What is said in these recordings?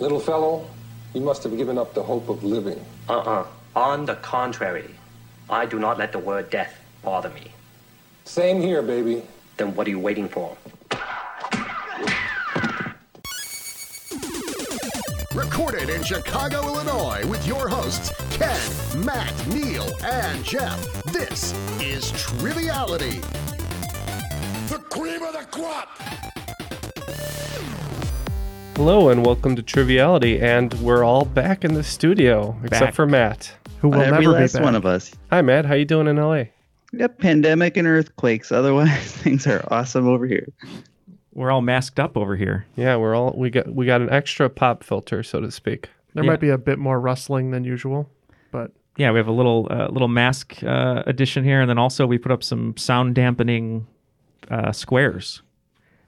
Little fellow, you must have given up the hope of living. Uh-uh. On the contrary, I do not let the word death bother me. Same here, baby. Then what are you waiting for? Recorded in Chicago, Illinois, with your hosts, Ken, Matt, Neal, and Jeff. This is Triviality. The cream of the crop! Hello and welcome to Triviality, and we're all back in the studio except Back. for Matt. Who will Every never be last back. one of us. Hi, Matt. How you doing in LA? Yep, pandemic and earthquakes. Otherwise, things are awesome over here. We're all masked up over here. Yeah, we're all we got we got an extra pop filter, so to speak. There Yeah. might be a bit more rustling than usual, but Yeah, we have a little uh, little mask uh, addition here, and then also we put up some sound dampening uh, squares.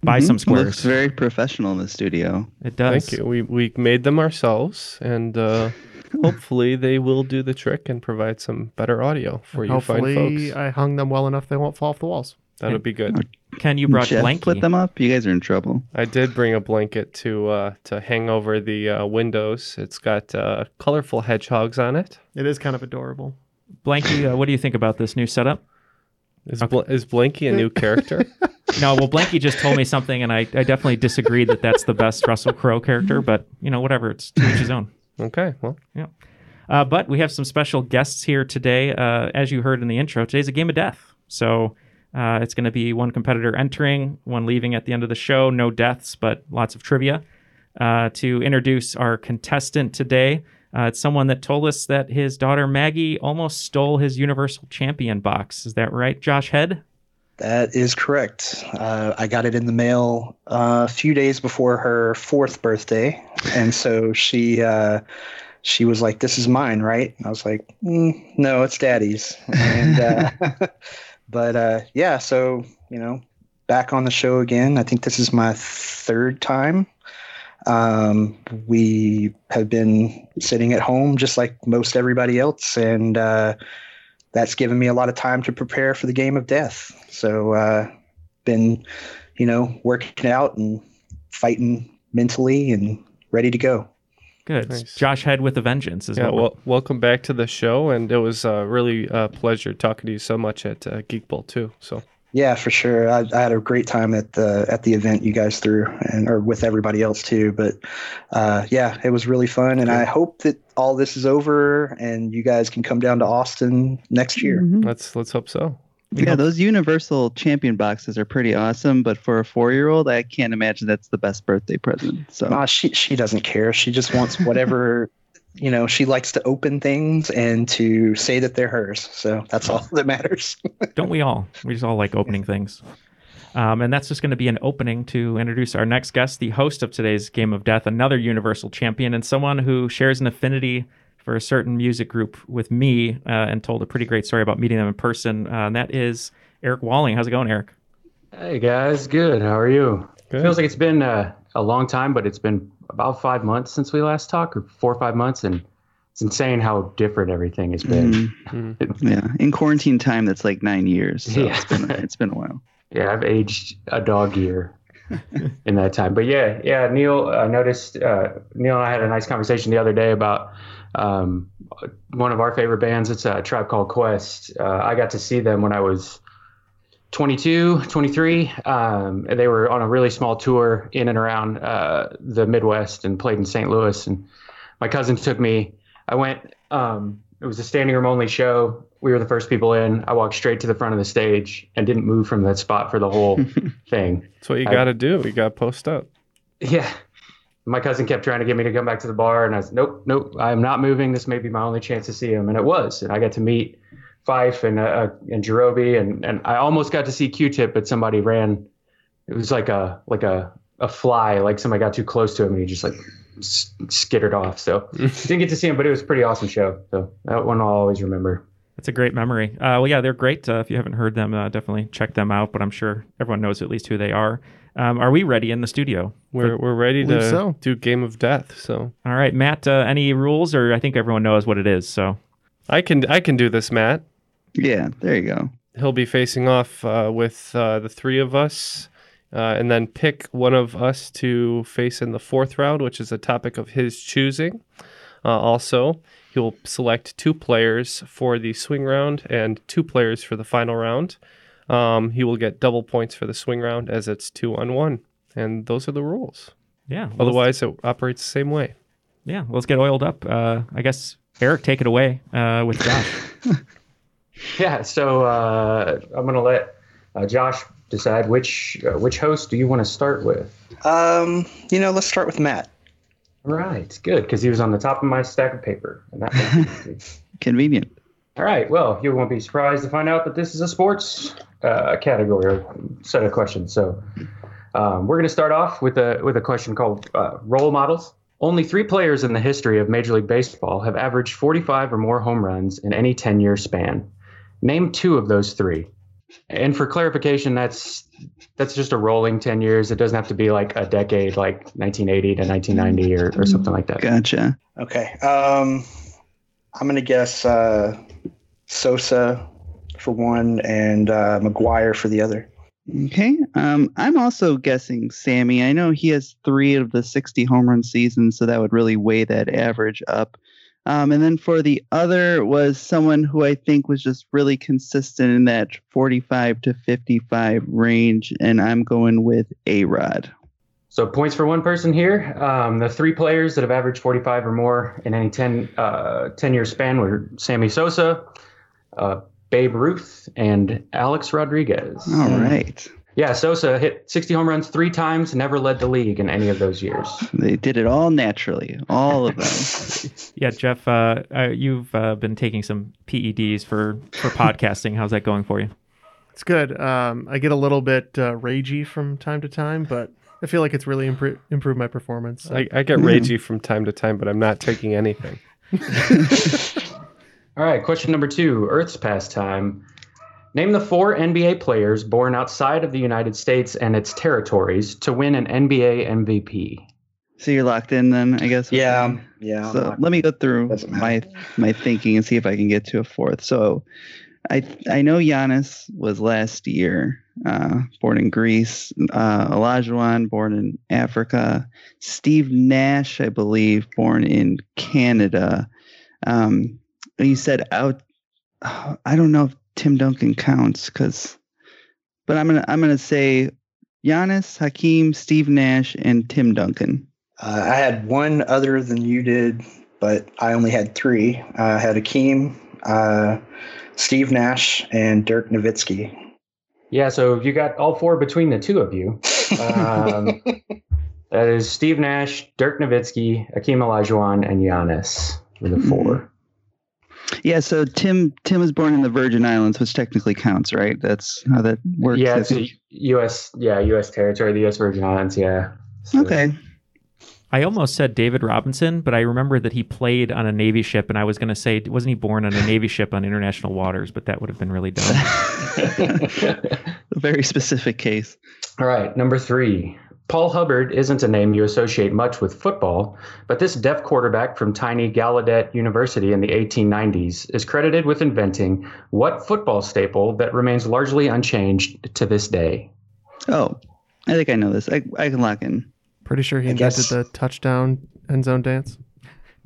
Buy some Mhm. Looks squares. very professional in the studio. It does. Thank you. We we made them ourselves, and uh, hopefully they will do the trick and provide some better audio for you fine hopefully folks. I hung them well enough they won't fall off the walls. That'll be good. Ken, you brought Jeff Blanky. put them up. You guys are in trouble. I did bring a blanket to uh, to hang over the uh, windows. It's got uh, colorful hedgehogs on it. It is kind of adorable. Blanky, uh, what do you think about this new setup? Is, Bl- is Blanky a new character? No, well, Blanky just told me something, and I, I definitely disagree that that's the best Russell Crowe character. But you know, whatever. It's to each his own. okay, well, Yeah. Uh, but we have some special guests here today. Uh, as you heard in the intro, today's a game of death. So uh, it's going to be one competitor entering, one leaving at the end of the show. No deaths, but lots of trivia. Uh, to introduce our contestant today, uh, it's someone that told us that his daughter Maggie almost stole his Universal Champion box. Is that right, Josh Head? That is correct. Uh, I got it in the mail uh, a few days before her fourth birthday, and so she uh, she was like, "This is mine, right?" And I was like, mm, "No, it's Daddy's." And uh, but uh, yeah, so you know, back on the show again. I think this is my third time. Um, we have been sitting at home just like most everybody else, and uh, that's given me a lot of time to prepare for the game of death. So, uh, been, you know, working out and fighting mentally and ready to go. Good. Nice. Josh Head with a vengeance is yeah. what we're- Well, welcome back to the show, and it was uh, really a pleasure talking to you so much at uh, Geek Bowl too. So Yeah, for sure. I, I had a great time at the at the event you guys threw, and or with everybody else too. But uh, yeah, it was really fun, and I hope that all this is over and you guys can come down to Austin next year. let's let's hope so. yeah, those Universal Champion boxes are pretty awesome, but for a four-year-old, I can't imagine that's the best birthday present. So Uh, she she doesn't care. She just wants whatever. you know, she likes to open things and to say that they're hers. So that's all that matters. Don't we all? We just all like opening things. Um, and that's just going to be an opening to introduce our next guest, the host of today's Game of Death, another Universal Champion, and someone who shares an affinity for a certain music group with me uh, and told a pretty great story about meeting them in person. Uh, and that is Eric Walling. How's it going, Eric? Hey guys, good. How are you? Good. Feels like it's been uh, a long time, but it's been about five months since we last talked, or four or five months, and it's insane how different everything has been. Mhm. yeah, in quarantine time, that's like nine years. So Yeah. it's been it's been a while. Yeah, I've aged a dog year in that time. But yeah, yeah, Neal, I noticed uh, Neal and I had a nice conversation the other day about um, one of our favorite bands. It's a Tribe Called Quest. Uh, I got to see them when I was 22, 23. Um, they were on a really small tour in and around uh, the Midwest and played in St. Louis. And my cousin took me. I went. Um, it was a standing room only show. We were the first people in. I walked straight to the front of the stage and didn't move from that spot for the whole thing. That's what you got to do. You got to post up. Yeah. My cousin kept trying to get me to come back to the bar, and I was, nope, nope, I'm not moving. This may be my only chance to see him. And it was. And I got to meet Phife and, uh, and Jarobi, and, and I almost got to see Q-Tip, but somebody ran. It was like a like a, a fly, like somebody got too close to him, and he just like skittered off. So didn't get to see him, but it was a pretty awesome show. So that one I'll always remember. It's a great memory. Uh, well, yeah, they're great. Uh, if you haven't heard them, uh, definitely check them out. But I'm sure everyone knows at least who they are. Um, are we ready in the studio? We're, we're ready to so. do Game of Death. So All right, Matt. Uh, any rules, or I think everyone knows what it is. So I can I can do this, Matt. Yeah, there you go. He'll be facing off uh, with uh, the three of us, uh, and then pick one of us to face in the fourth round, which is a topic of his choosing. Uh, also, he'll select two players for the swing round and two players for the final round. Um, he will get double points for the swing round as it's two on one, and those are the rules. yeah. well, Otherwise, it operates the same way. yeah. Let's get oiled up. Uh, I guess Eric, take it away uh, with Josh. Yeah, so uh, I'm gonna let uh, Josh decide which uh, which host do you want to start with. Um, you know, let's start with Matt. All right, good, because he was on the top of my stack of paper, and that makes it easy. Convenient. All right, well, you won't be surprised to find out that this is a sports uh, category or set of questions. So um, we're going to start off with a with a question called uh, role models. Only three players in the history of Major League Baseball have averaged 45 or more home runs in any 10 year span. Name two of those three. And for clarification, that's that's just a rolling 10 years. It doesn't have to be like a decade, like 1980 to 1990 or, or something like that. Gotcha. Okay. Um, I'm gonna guess uh, Sosa for one and uh, McGwire for the other. Okay. Um, I'm also guessing Sammy. I know he has three of the 60 home run seasons, so that would really weigh that average up. Um, and then for the other was someone who I think was just really consistent in that 45 to 55 range, and I'm going with A Rod. So points for one person here. Um, the three players that have averaged 45 or more in any 10, uh, 10 year span were Sammy Sosa, uh, Babe Ruth, and Alex Rodriguez. All right. Yeah, Sosa hit 60 home runs three times, never led the league in any of those years. They did it all naturally, all of them. yeah, Jeff, uh, uh, you've uh, been taking some PEDs for for podcasting. How's that going for you? It's good. Um, I get a little bit uh, ragey from time to time, but I feel like it's really impro- improved my performance. I, I get ragey from time to time, but I'm not taking anything. All right, question number two Earth's pastime. Name the four NBA players born outside of the United States and its territories to win an NBA MVP. So you're locked in then, I guess. Yeah, yeah. So let me go through my my thinking and see if I can get to a fourth. So I I know Giannis was last year, uh, born in Greece. Uh, Olajuwon, born in Africa. Steve Nash, I believe, born in Canada. Um, you said out. I don't know if Tim Duncan counts because, but I'm gonna I'm gonna say Giannis, Hakeem, Steve Nash, and Tim Duncan. Uh, I had one other than you did, but I only had three. I had Akeem, uh, Steve Nash, and Dirk Nowitzki. Yeah, so you got all four between the two of you. Um, that is Steve Nash, Dirk Nowitzki, Akeem Olajuwon, and Giannis were the 4 Yeah, so Tim Tim was born in the Virgin Islands, which technically counts, right? That's how that works. Yeah, it's a. U.S. Yeah, U.S. territory, the U.S. Virgin Islands. Yeah. So- Okay. I almost said David Robinson, but I remember that he played on a Navy ship, and I was going to say, wasn't he born on a Navy ship on international waters? But that would have been really dumb. A very specific case. All right, number three. Paul Hubbard isn't a name you associate much with football, but this deaf quarterback from tiny Gallaudet University in the 1890s is credited with inventing what football staple that remains largely unchanged to this day? Oh, I think I know this. I I can lock in. Pretty sure he I invented guess- the touchdown end zone dance.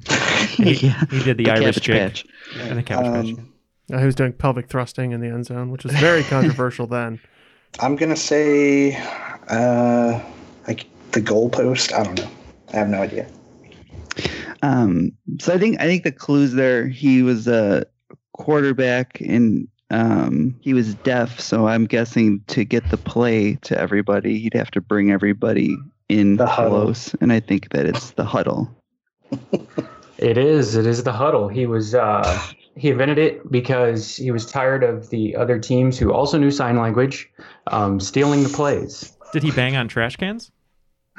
he, yeah. he did the, The Irish Cabbage jig and the cabbage patch. Um, Uh, he was doing pelvic thrusting in the end zone, which was very controversial then. I'm gonna say uh, like the goalpost. I don't know. I have no idea. Um, so I think I think the clues there. He was a quarterback and um, he was deaf. So I'm guessing to get the play to everybody, he'd have to bring everybody in The huddle. close. And I think that it's the huddle. It is. It is the huddle. He was. Uh, he invented it because he was tired of the other teams who also knew sign language um, stealing the plays. Did he bang on trash cans?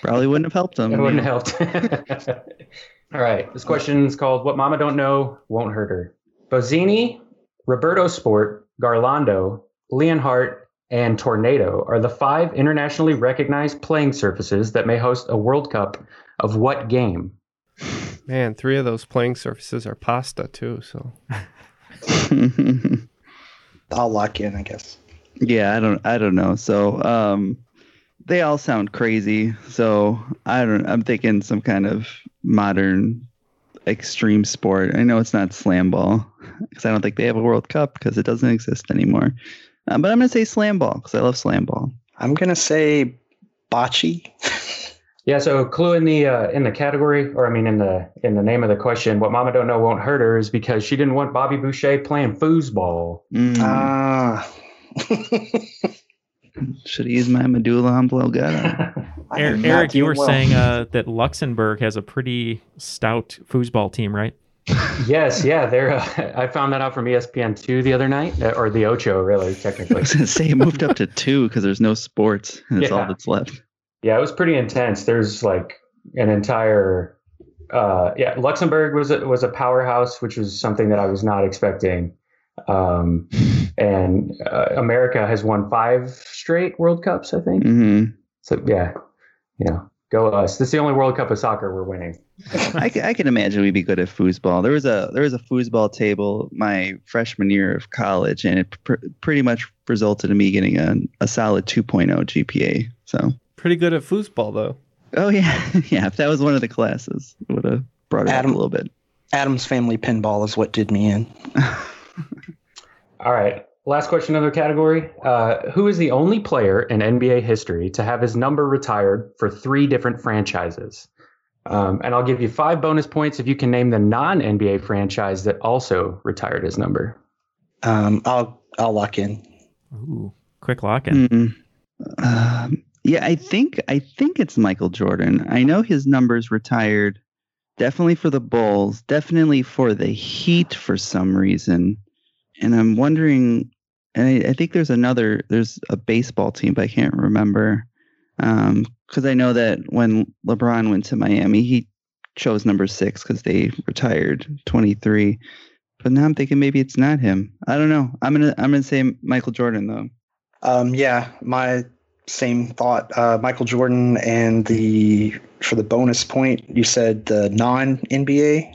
Probably wouldn't have helped him. It wouldn't have helped. All right. This question is called "What Mama Don't Know Won't Hurt Her." Bonzini, Roberto Sport, Garlando, Leonhart, and Tornado are the five internationally recognized playing surfaces that may host a World Cup of what game? Man, three of those playing surfaces are pasta too. So I'll lock in, I guess. Yeah, I don't I don't know. So um, they all sound crazy. So I don't. I'm thinking some kind of modern extreme sport. I know it's not slam ball because I don't think they have a World Cup because it doesn't exist anymore. Uh, but I'm gonna say slam ball because I love slam ball. I'm gonna say bocce. Yeah, so clue in the uh, in the category, or I mean in the in the name of the question, what Mama don't know won't hurt her is because she didn't want Bobby Boucher playing foosball. Mm, Ah, should have used my medulla oblongata. I Er- Eric, you were well. saying uh, that Luxembourg has a pretty stout foosball team, right? yes, yeah, they're. Uh, I found that out from ESPN two the other night, uh, or the Ocho, really, I technically. was gonna say it moved up to two because there's no sports and that's all that's left. Yeah, it was pretty intense. There's like an entire. Uh, yeah, Luxembourg was a, was a powerhouse, which was something that I was not expecting. Um, and uh, America has won five straight World Cups, I think. hmm So yeah, you know, go us. This is the only World Cup of soccer we're winning. I, ca- I can imagine we'd be good at foosball. There was a there was a foosball table my freshman year of college, and it pr- pretty much resulted in me getting a, a solid 2.0 GPA. So, pretty good at foosball though. oh yeah, yeah. If that was one of the classes, would have brought it up Adam- a little bit. Adam's family pinball is what did me in. All right. Last question in the category. Uh, who is the only player in NBA history to have his number retired for three different franchises? Um, and I'll give you five bonus points if you can name the non NBA franchise that also retired his number. Um, I'll I'll lock in. Ooh, quick lock in. Mm. Um, yeah, I think I think it's Michael Jordan. I know his numbers retired, definitely for the Bulls, definitely for the Heat for some reason, and I'm wondering. And I, I think there's another. There's a baseball team, but I can't remember. Because I know that when LeBron went to Miami, he chose number six because they retired 23. But now I'm thinking maybe it's not him. I don't know. I'm gonna I'm gonna say Michael Jordan though. Um, yeah, my same thought. Uh, Michael Jordan and the for the bonus point, you said the non NBA.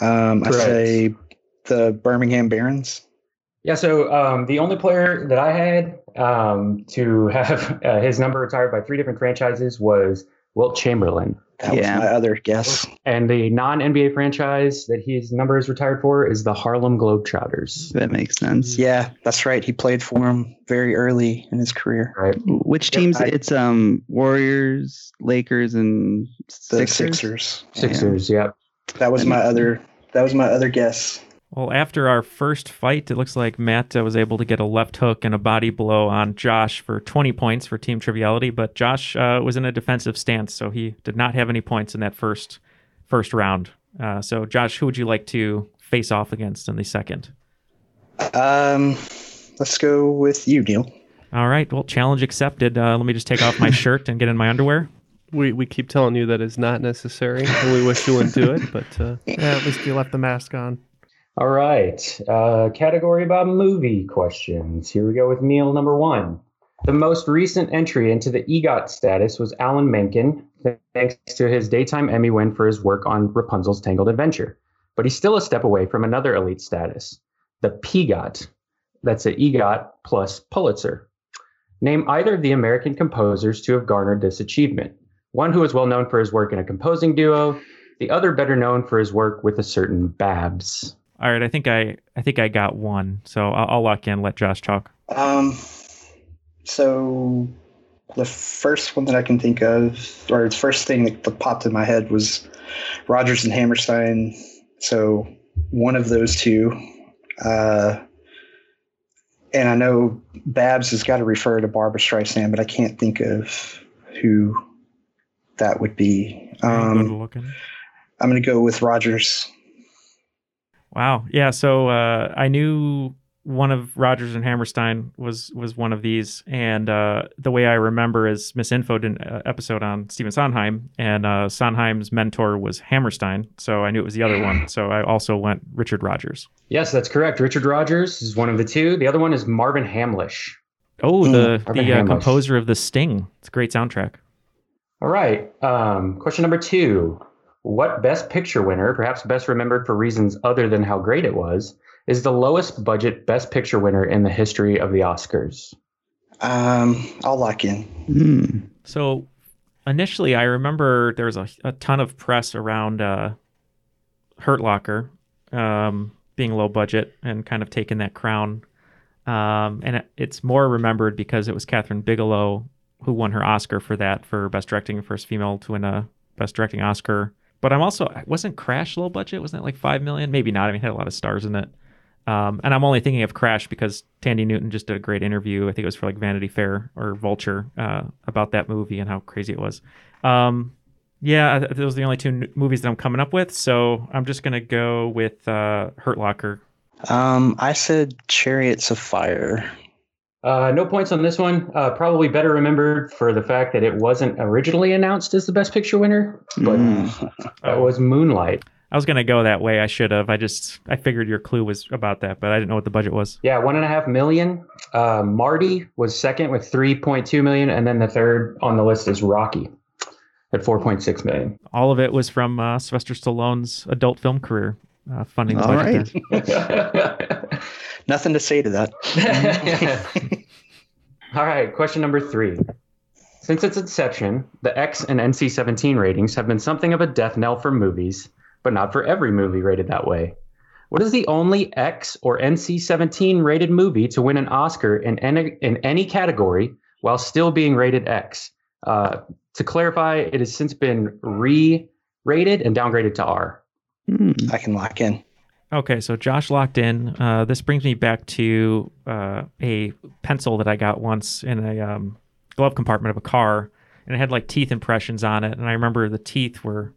Um, I say the Birmingham Barons. Yeah, so um, the only player that I had um, to have uh, his number retired by three different franchises was Wilt Chamberlain. That Yeah. was my other guess. And the non NBA franchise that his number is retired for is the Harlem Globetrotters. That makes sense. Yeah, that's right. He played for them very early in his career. Right. Which Yep, teams? I- it's um Warriors, Lakers, and The Sixers. Sixers. Sixers, yeah. That was That my makes other. That was my other guess. Well, after our first fight, it looks like Matt uh, was able to get a left hook and a body blow on Josh for 20 points for team triviality, but Josh uh, was in a defensive stance, so he did not have any points in that first first round. Uh, so, Josh, who would you like to face off against in the second? Um, let's go with you, Neal. All right, well, challenge accepted. Uh, let me just take off my shirt and get in my underwear. We we keep telling you that is not necessary, and we wish you wouldn't do it. But uh, Yeah, at least you left the mask on. All right. Uh, category about movie questions. Here we go with meal number one. The most recent entry into the EGOT status was Alan Menken, thanks to his daytime Emmy win for his work on Rapunzel's Tangled Adventure. But he's still a step away from another elite status, the PGOT. That's an EGOT plus Pulitzer. Name either of the American composers to have garnered this achievement. One who is well known for his work in a composing duo, the other better known for his work with a certain Babs. All right, I think I I think I got one, so I'll, I'll lock in. Let Josh talk. Um, so the first one that I can think of, or the first thing that popped in my head was Rodgers and Hammerstein. So one of those two. Uh, and I know Babs has got to refer to Barbra Streisand, but I can't think of who that would be. Um. I'm going to go with Rodgers. Wow. Yeah. So uh, I knew one of Rodgers and Hammerstein was was one of these, and uh, the way I remember is Miss Info did an uh, episode on Stephen Sondheim, and uh, Sondheim's mentor was Hammerstein, so I knew it was the other one. So I also went Richard Rodgers. Yes, that's correct. Richard Rodgers is one of the two. The other one is Marvin Hamlisch. Oh, the Marvin the uh, composer of the Sting. It's a great soundtrack. All right. Um, question number two. What Best Picture winner, perhaps best remembered for reasons other than how great it was, is the lowest budget Best Picture winner in the history of the Oscars? Um, I'll lock in. Hmm. So initially, I remember there was a, a ton of press around uh, Hurt Locker um, being low budget and kind of taking that crown. Um, and it, it's more remembered because it was Kathryn Bigelow who won her Oscar for that for Best Directing, first female to win a Best Directing Oscar. But I'm also wasn't Crash low budget? Wasn't that like five million? Maybe not. I mean, it had a lot of stars in it. Um, and I'm only thinking of Crash because Thandie Newton just did a great interview. I think it was for like Vanity Fair or Vulture uh, about that movie and how crazy it was. Um, yeah, those are the only two movies that I'm coming up with. So I'm just gonna go with uh, Hurt Locker. Um, I said Chariots of Fire. Uh, no points on this one. Uh, probably better remembered for the fact that it wasn't originally announced as the Best Picture winner, but that was Moonlight. I was gonna go that way. I should have. I just I figured your clue was about that, but I didn't know what the budget was. Yeah, one and a half million. Uh, Marty was second with 3.2 million, and then the third on the list is Rocky at 4.6 million. All of it was from uh, Sylvester Stallone's adult film career, uh, funding the All budget right. Nothing to say to that. All right, question number three. Since its inception, the X and NC 17 ratings have been something of a death knell for movies, but not for every movie rated that way. What is the only X or NC 17 rated movie to win an Oscar in any, in any category while still being rated X? Uh, to clarify, it has since been re rated and downgraded to R. I can lock in. Okay, so Josh locked in. Uh, this brings me back to uh, a pencil that I got once in a um, glove compartment of a car, and it had like teeth impressions on it. And I remember the teeth were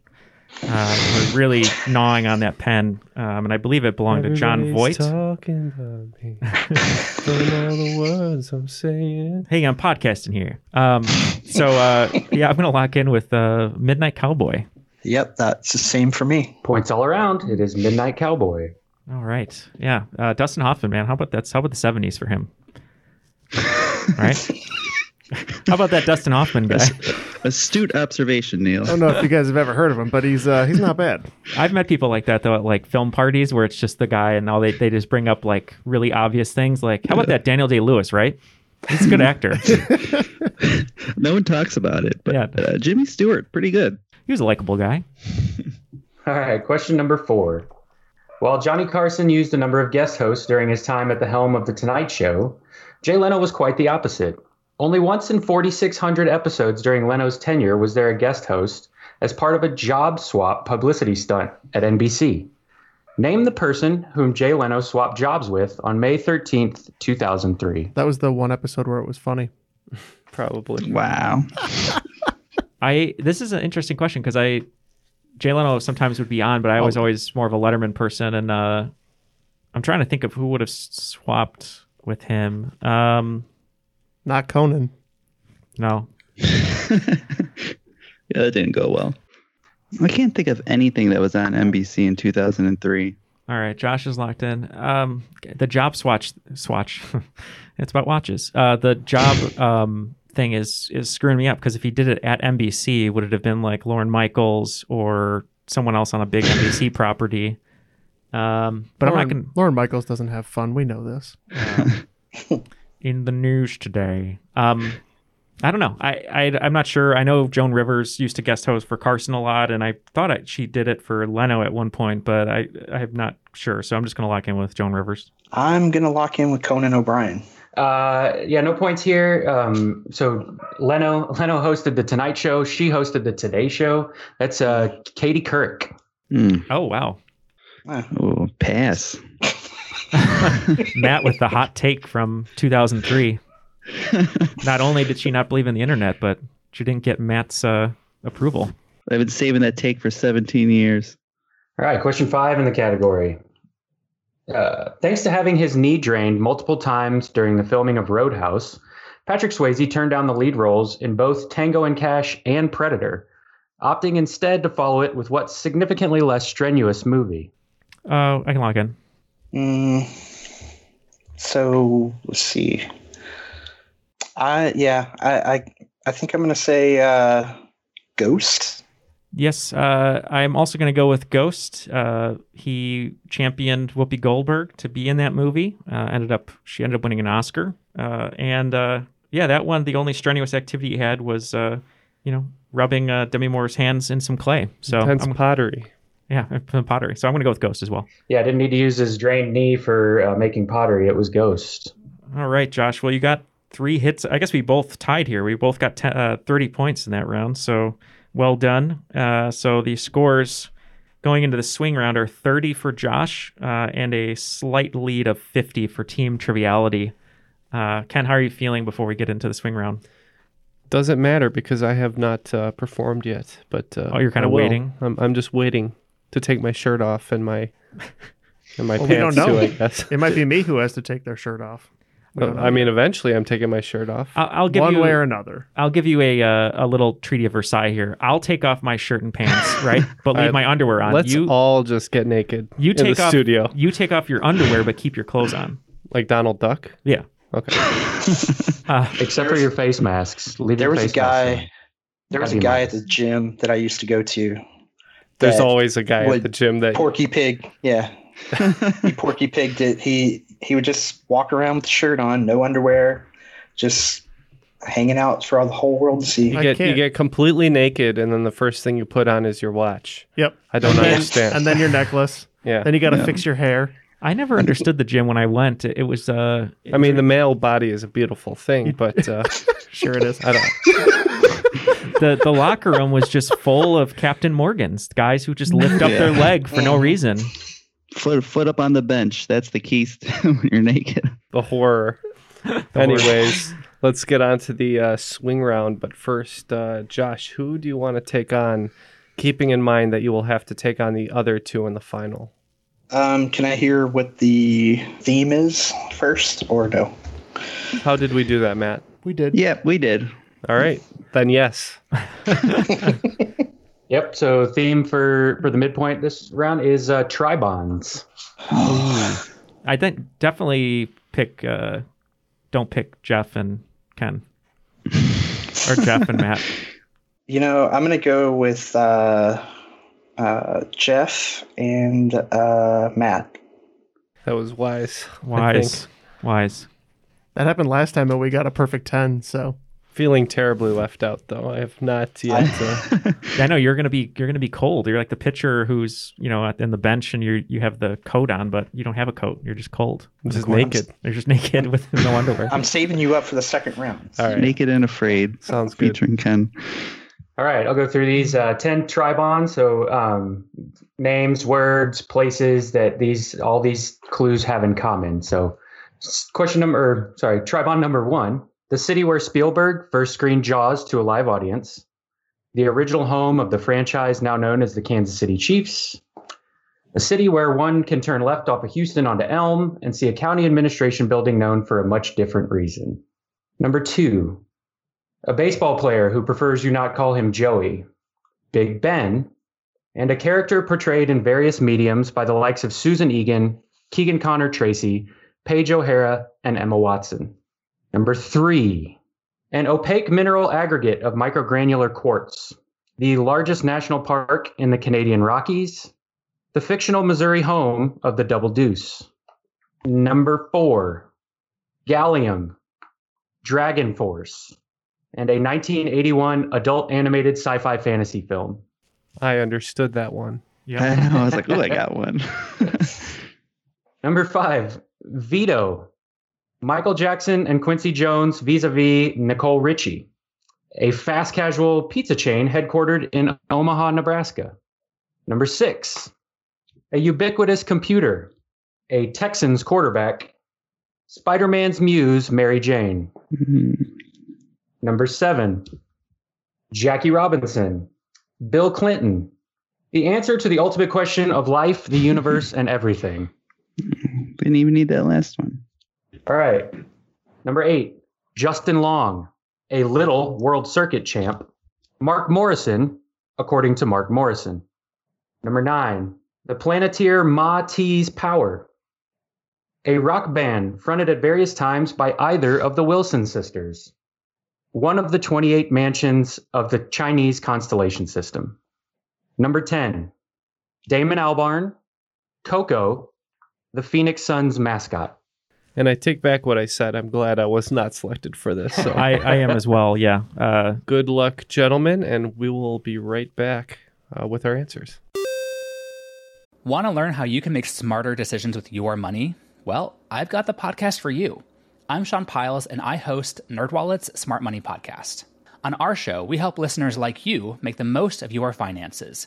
uh, were really gnawing on that pen, um, and I believe it belonged to John Everybody's Voight. talking about me. All the words I'm saying. Hey, I'm podcasting here. Um, so uh, yeah, I'm gonna lock in with uh, Midnight Cowboy. Yep, that's the same for me. Points all around. It is Midnight Cowboy. All right, yeah, uh, Dustin Hoffman, man. How about that's how about the '70s for him? All right. How about that Dustin Hoffman guy? Astute observation, Neal. I don't know if you guys have ever heard of him, but he's uh, he's not bad. I've met people like that though at like film parties where it's just the guy and all they, they just bring up like really obvious things like how about that Daniel Day Lewis, right? He's a good actor. no one talks about it, but Yeah. uh, Jimmy Stewart, pretty good. He was a likable guy. All right, question number four. While Johnny Carson used a number of guest hosts during his time at the helm of The Tonight Show, Jay Leno was quite the opposite. Only once in 4,600 episodes during Leno's tenure was there a guest host as part of a job swap publicity stunt at NBC. Name the person whom Jay Leno swapped jobs with on May 13th, 2003. That was the one episode where it was funny. Probably. Wow. I this is an interesting question because I Jay Leno sometimes would be on, but I was Oh. always more of a Letterman person, and uh, I'm trying to think of who would have swapped with him. Um, Not Conan. no, Yeah, that didn't go well. I can't think of anything that was on NBC in 2003. All right, Josh is locked in. Um, the job swatch swatch. it's about watches. Uh, the job um, thing is is screwing me up because if he did it at NBC, would it have been like Lorne Michaels or someone else on a big NBC property? Um, but Lorne, I'm not going Lorne Michaels doesn't have fun. We know this. in the news today. Um, I don't know. I, I I'm not sure. I know Joan Rivers used to guest host for Carson a lot, and I thought I, she did it for Leno at one point, but I I'm not sure. So I'm just gonna lock in with Joan Rivers. I'm gonna lock in with Conan O'Brien. Uh, yeah, no points here. Um, so Leno Leno hosted the Tonight Show. She hosted the Today Show. That's uh Katie Couric. Mm. Oh wow, Oh, pass. Matt with the hot take from 2003. not only did she not believe in the internet, but she didn't get Matt's uh, approval. I've been saving that take for 17 years. All right, question five in the category. Uh, thanks to having his knee drained multiple times during the filming of Roadhouse, Patrick Swayze turned down the lead roles in both Tango and Cash and Predator, opting instead to follow it with what significantly less strenuous movie. Uh, I can lock in. Mm, so let's see. I yeah, I I, I think I'm gonna say uh, Ghost. Yes, uh, I'm also going to go with Ghost. Uh, he championed Whoopi Goldberg to be in that movie. Uh, ended up, she ended up winning an Oscar. Uh, and uh, yeah, that one, the only strenuous activity he had was, uh, you know, rubbing Demi Moore's hands in some clay. So Intense I'm- pottery. Yeah, pottery. So I'm going to go with Ghost as well. Yeah, I didn't need to use his drained knee for uh, making pottery. It was Ghost. All right, Josh. Well, you got three hits. I guess we both tied here. We both got te- uh, 30 points in that round. So well done. Uh, so the scores going into the swing round are 30 for Josh uh, and a slight lead of 50 for Team Triviality. Uh, Ken, how are you feeling before we get into the swing round? Doesn't matter because I have not uh, performed yet. But uh, Oh, you're kinda waiting? I'm, I'm just waiting to take my shirt off and my and my Well, we don't pants know. too. I guess. It might be me who has to take their shirt off. We don't know I mean, eventually, I'm taking my shirt off. I'll, I'll give one you way or another. I'll give you a uh, a little Treaty of Versailles here. I'll take off my shirt and pants, right? But leave All right, my underwear on. Let's you all just get naked you in take the off studio, You take off your underwear, but keep your clothes on. like Donald Duck. Yeah. Okay. Uh, Except for your face masks. Leave There your was a face masks on. guy. There was a guy nice. at the gym that I used to go to. There's always a guy at the gym that Porky Pig. Yeah. he Porky Pigged it. He he would just walk around with the shirt on, no underwear, just hanging out for all the whole world to see. you get you get completely naked, and then the first thing you put on is your watch. Yep. I don't And understand. And then your necklace. Yeah. Then you got to Yeah. fix your hair. I never understood the gym when I went. It was uh I mean, the male body is a beautiful thing, but uh, Sure it is. I don't. the the locker room was just full of Captain Morgans, guys who just lift up their leg for no reason. Foot foot up on the bench. That's the keys to when you're naked. the horror. Anyways, let's get on to the uh, swing round. But first, uh, Josh, who do you want to take on? Keeping in mind that you will have to take on the other two in the final. Um, can I hear what the theme is first, or no? How did we do that, Matt? We did. Yep, we did. All right, then yes. Yep. So theme for for the midpoint this round is uh, tribonds. I think definitely pick. Uh, don't pick Jeff and Ken, or Jeff and Matt. You know, I'm gonna go with uh, uh, Jeff and uh, Matt. That was wise. Wise, wise. That happened last time, but we got a perfect 10. So Feeling terribly left out, though. I have not yet. Uh, I know you're gonna be you're gonna be cold. You're like the pitcher who's you know in the bench and you you have the coat on, but you don't have a coat. You're just cold. just I'm- naked. You're just naked with no underwear. I'm saving you up for the second round. All right. Naked and afraid. Sounds good. Featuring Ken. All right, I'll go through these uh, ten tribonds. So um, names, words, places that these all these clues have in common. So question number, or, sorry, tribond number one: the city where Spielberg first screened Jaws to a live audience, the original home of the franchise now known as the Kansas City Chiefs. A city where one can turn left off of Houston onto Elm and see a county administration building known for a much different reason. Number two, a baseball player who prefers you not call him Joey, Big Ben, and a character portrayed in various mediums by the likes of Susan Egan, Keegan Connor Tracy, Paige O'Hara, and Emma Watson. Number three, an opaque mineral aggregate of microgranular quartz, the largest national park in the Canadian Rockies, the fictional Missouri home of the Double Deuce. Number four, gallium, Dragon Force, and a 1981 adult animated sci-fi fantasy film. I understood that one. I know. I was like, oh, I got one. Number five, Veto. Michael Jackson and Quincy Jones vis-a-vis Nicole Richie, a fast casual pizza chain headquartered in Omaha, Nebraska. Number six, a ubiquitous computer, a Texans quarterback, Spider-Man's muse, Mary Jane. Mm-hmm. Number seven, Jackie Robinson, Bill Clinton, the answer to the ultimate question of life, the universe, and everything. Didn't even need that last one. All right. Number eight, Justin Long, a little World Circuit champ. Mark Morrison, according to Mark Morrison. Number nine, the Planeteer Ma-Ti's Power, a rock band fronted at various times by either of the Wilson sisters. One of the 28 mansions of the Chinese constellation system. Number 10, Damon Albarn, Coco, the Phoenix Suns mascot. And I take back what I said. I'm glad I was not selected for this. So I, I am as well. Yeah. Uh, good luck, gentlemen, and we will be right back uh, with our answers. Want to learn how you can make smarter decisions with your money? Well, I've got the podcast for you. I'm Sean Pyles, and I host NerdWallet's Smart Money Podcast. On our show, we help listeners like you make the most of your finances.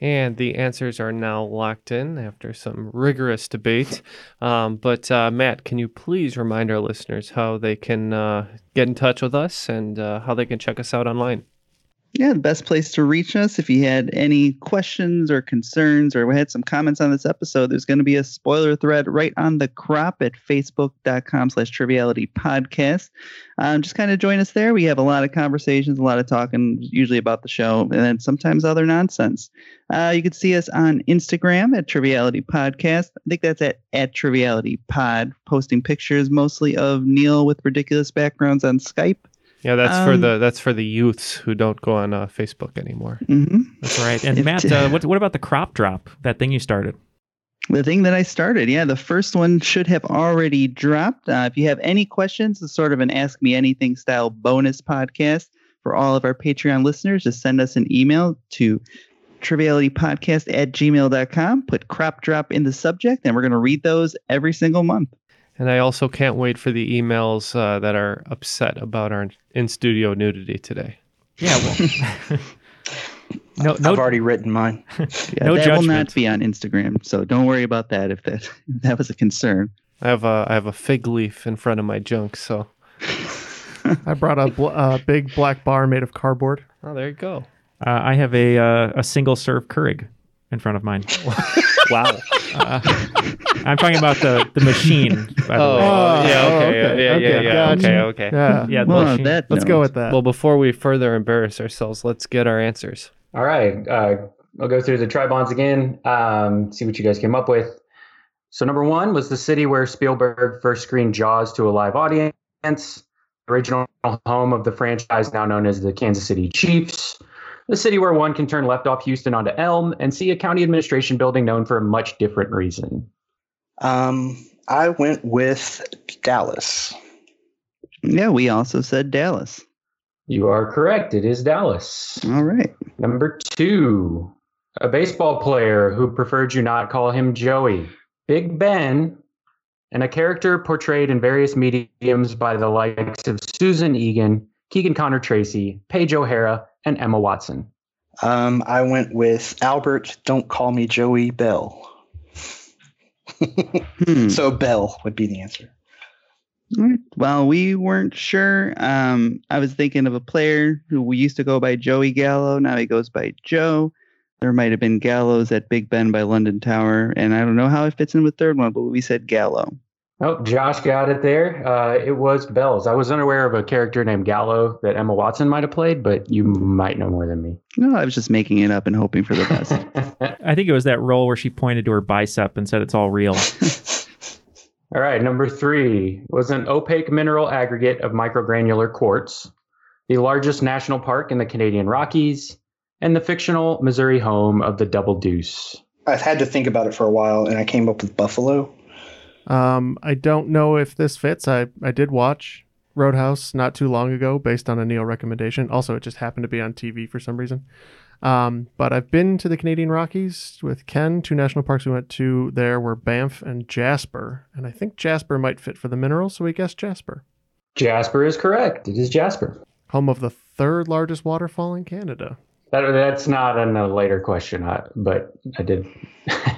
And the answers are now locked in after some rigorous debate. Um, but uh, Matt, can you please remind our listeners how they can uh, get in touch with us and uh, how they can check us out online? Yeah, the best place to reach us if you had any questions or concerns or had some comments on this episode, there's going to be a spoiler thread right on the crop at facebook.com slash triviality podcast. Um, just kind of join us there. We have a lot of conversations, a lot of talking, usually about the show, and then sometimes other nonsense. Uh, you can see us on Instagram at Triviality Podcast. I think that's at, at Triviality Pod, posting pictures mostly of Neal with ridiculous backgrounds on Skype. Yeah, that's for Um, the that's for the youths who don't go on uh, Facebook anymore. Mm-hmm. That's right. And Matt, uh, what, what about the crop drop? That thing you started? The thing that I started, yeah, the first one should have already dropped. Uh, if you have any questions, it's sort of an Ask Me Anything style bonus podcast for all of our Patreon listeners. Just send us an email to trivialitypodcast at gmail.com. Put crop drop in the subject, and we're going to read those every single month. And I also can't wait for the emails uh, that are upset about our in studio nudity today. Yeah, well, no, I've already written mine. Yeah, No that will not be on Instagram, so don't worry about that if that if that was a concern. I have a I have a fig leaf in front of my junk, so I brought a bl- uh, big black bar made of cardboard. oh, there you go. Uh, I have a uh, a single serve Keurig in front of mine. wow. Uh, I'm talking about the the machine. By the Oh, way. yeah, okay, okay, yeah, yeah, okay, yeah, gotcha. okay, okay. Yeah. Yeah, the Well, that Let's note. go with that. Well, before we further embarrass ourselves, let's get our answers. All right. Uh, I'll go through the tribonds again, um, see what you guys came up with. So, number one was the city where Spielberg first screened Jaws to a live audience, original home of the franchise now known as the Kansas City Chiefs, the city where one can turn left off Houston onto Elm and see a county administration building known for a much different reason. Um, I went with Dallas. Yeah, we also said Dallas. You are correct. It is Dallas. All right. Number two, a baseball player who preferred you not call him Joey. Big Ben, and a character portrayed in various mediums by the likes of Susan Egan, Keegan Connor Tracy, Paige O'Hara, and Emma Watson. Um, I went with Albert. Don't call me Joey Belle. Hmm. So Bell would be the answer. All right. Well, we weren't sure. Um, I was thinking of a player who we used to go by Joey Gallo. Now he goes by Joe. There might have been Gallows at Big Ben by London Tower, and I don't know how it fits in with third one, but we said Gallo. Oh, Josh got it there. Uh, it was Bells. I was unaware of a character named Gallo that Emma Watson might have played, but you might know more than me. No, I was just making it up and hoping for the best. I think it was that role where she pointed to her bicep and said it's all real. All right, number three was an opaque mineral aggregate of microgranular quartz, the largest national park in the Canadian Rockies, and the fictional Missouri home of the Double Deuce. I've had to think about it for a while, and I came up with Buffalo. Um, I don't know if this fits. I, I did watch Roadhouse not too long ago based on a Neal recommendation. Also, it just happened to be on TV for some reason. Um, but I've been to the Canadian Rockies with Ken. Two national parks we went to there were Banff and Jasper. And I think Jasper might fit for the minerals, so we guessed Jasper. Jasper is correct. It is Jasper. Home of the third largest waterfall in Canada. That, that's not in a later question, I, but I did.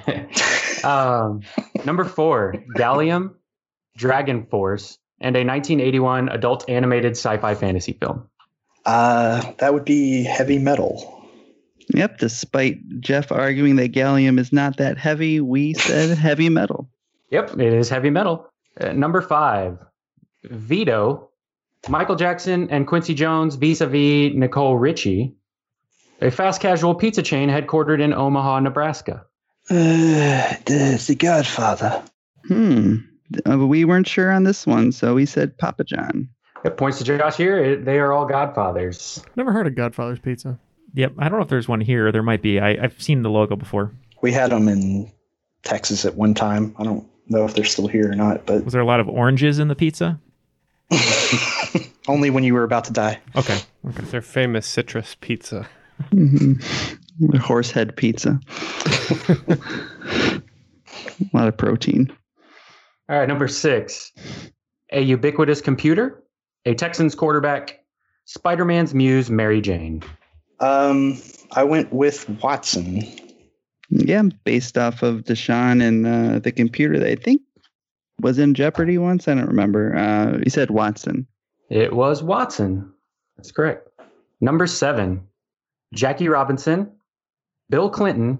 um, number four, Gallium, Dragon Force, and a 1981 adult animated sci-fi fantasy film. Uh, that would be heavy metal. Yep, despite Jeff arguing that gallium is not that heavy, we said heavy metal. Yep, it is heavy metal. Uh, number five, Vito, Michael Jackson and Quincy Jones vis-a-vis Nicole Richie, a fast casual pizza chain headquartered in Omaha, Nebraska. Uh, the, the Godfather. Hmm. Uh, we weren't sure on this one, so we said Papa John. It points to Josh here. It, they are all Godfathers. Never heard of Godfather's Pizza. Yep, I don't know if there's one here. There might be. I, I've seen the logo before. We had them in Texas at one time. I don't know if they're still here or not, but Was there a lot of oranges in the pizza? only when you were about to die. Okay. It's their famous citrus pizza. Mm-hmm. Horsehead pizza. a lot of protein. All right, number six, a ubiquitous computer, a Texans quarterback, Spider-Man's muse, Mary Jane. Um, I went with Watson. Yeah, based off of Deshaun and uh, the computer that I think was in Jeopardy once. I don't remember. Uh, he said Watson. It was Watson. That's correct. Number seven, Jackie Robinson, Bill Clinton,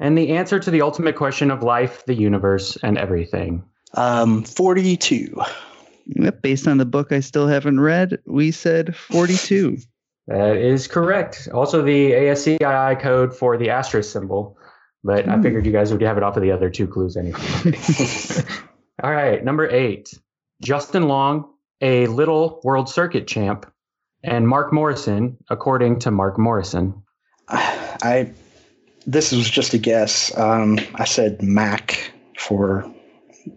and the answer to the ultimate question of life, the universe, and everything. Um, 42. Yep, based on the book I still haven't read, we said 42. That is correct. Also, the ASCII code for the asterisk symbol, but I figured you guys would have it off of the other two clues anyway. All right, number eight, Justin Long, a little World Circuit champ, and Mark Morrison, according to Mark Morrison. I this was just a guess. Um, I said Mac for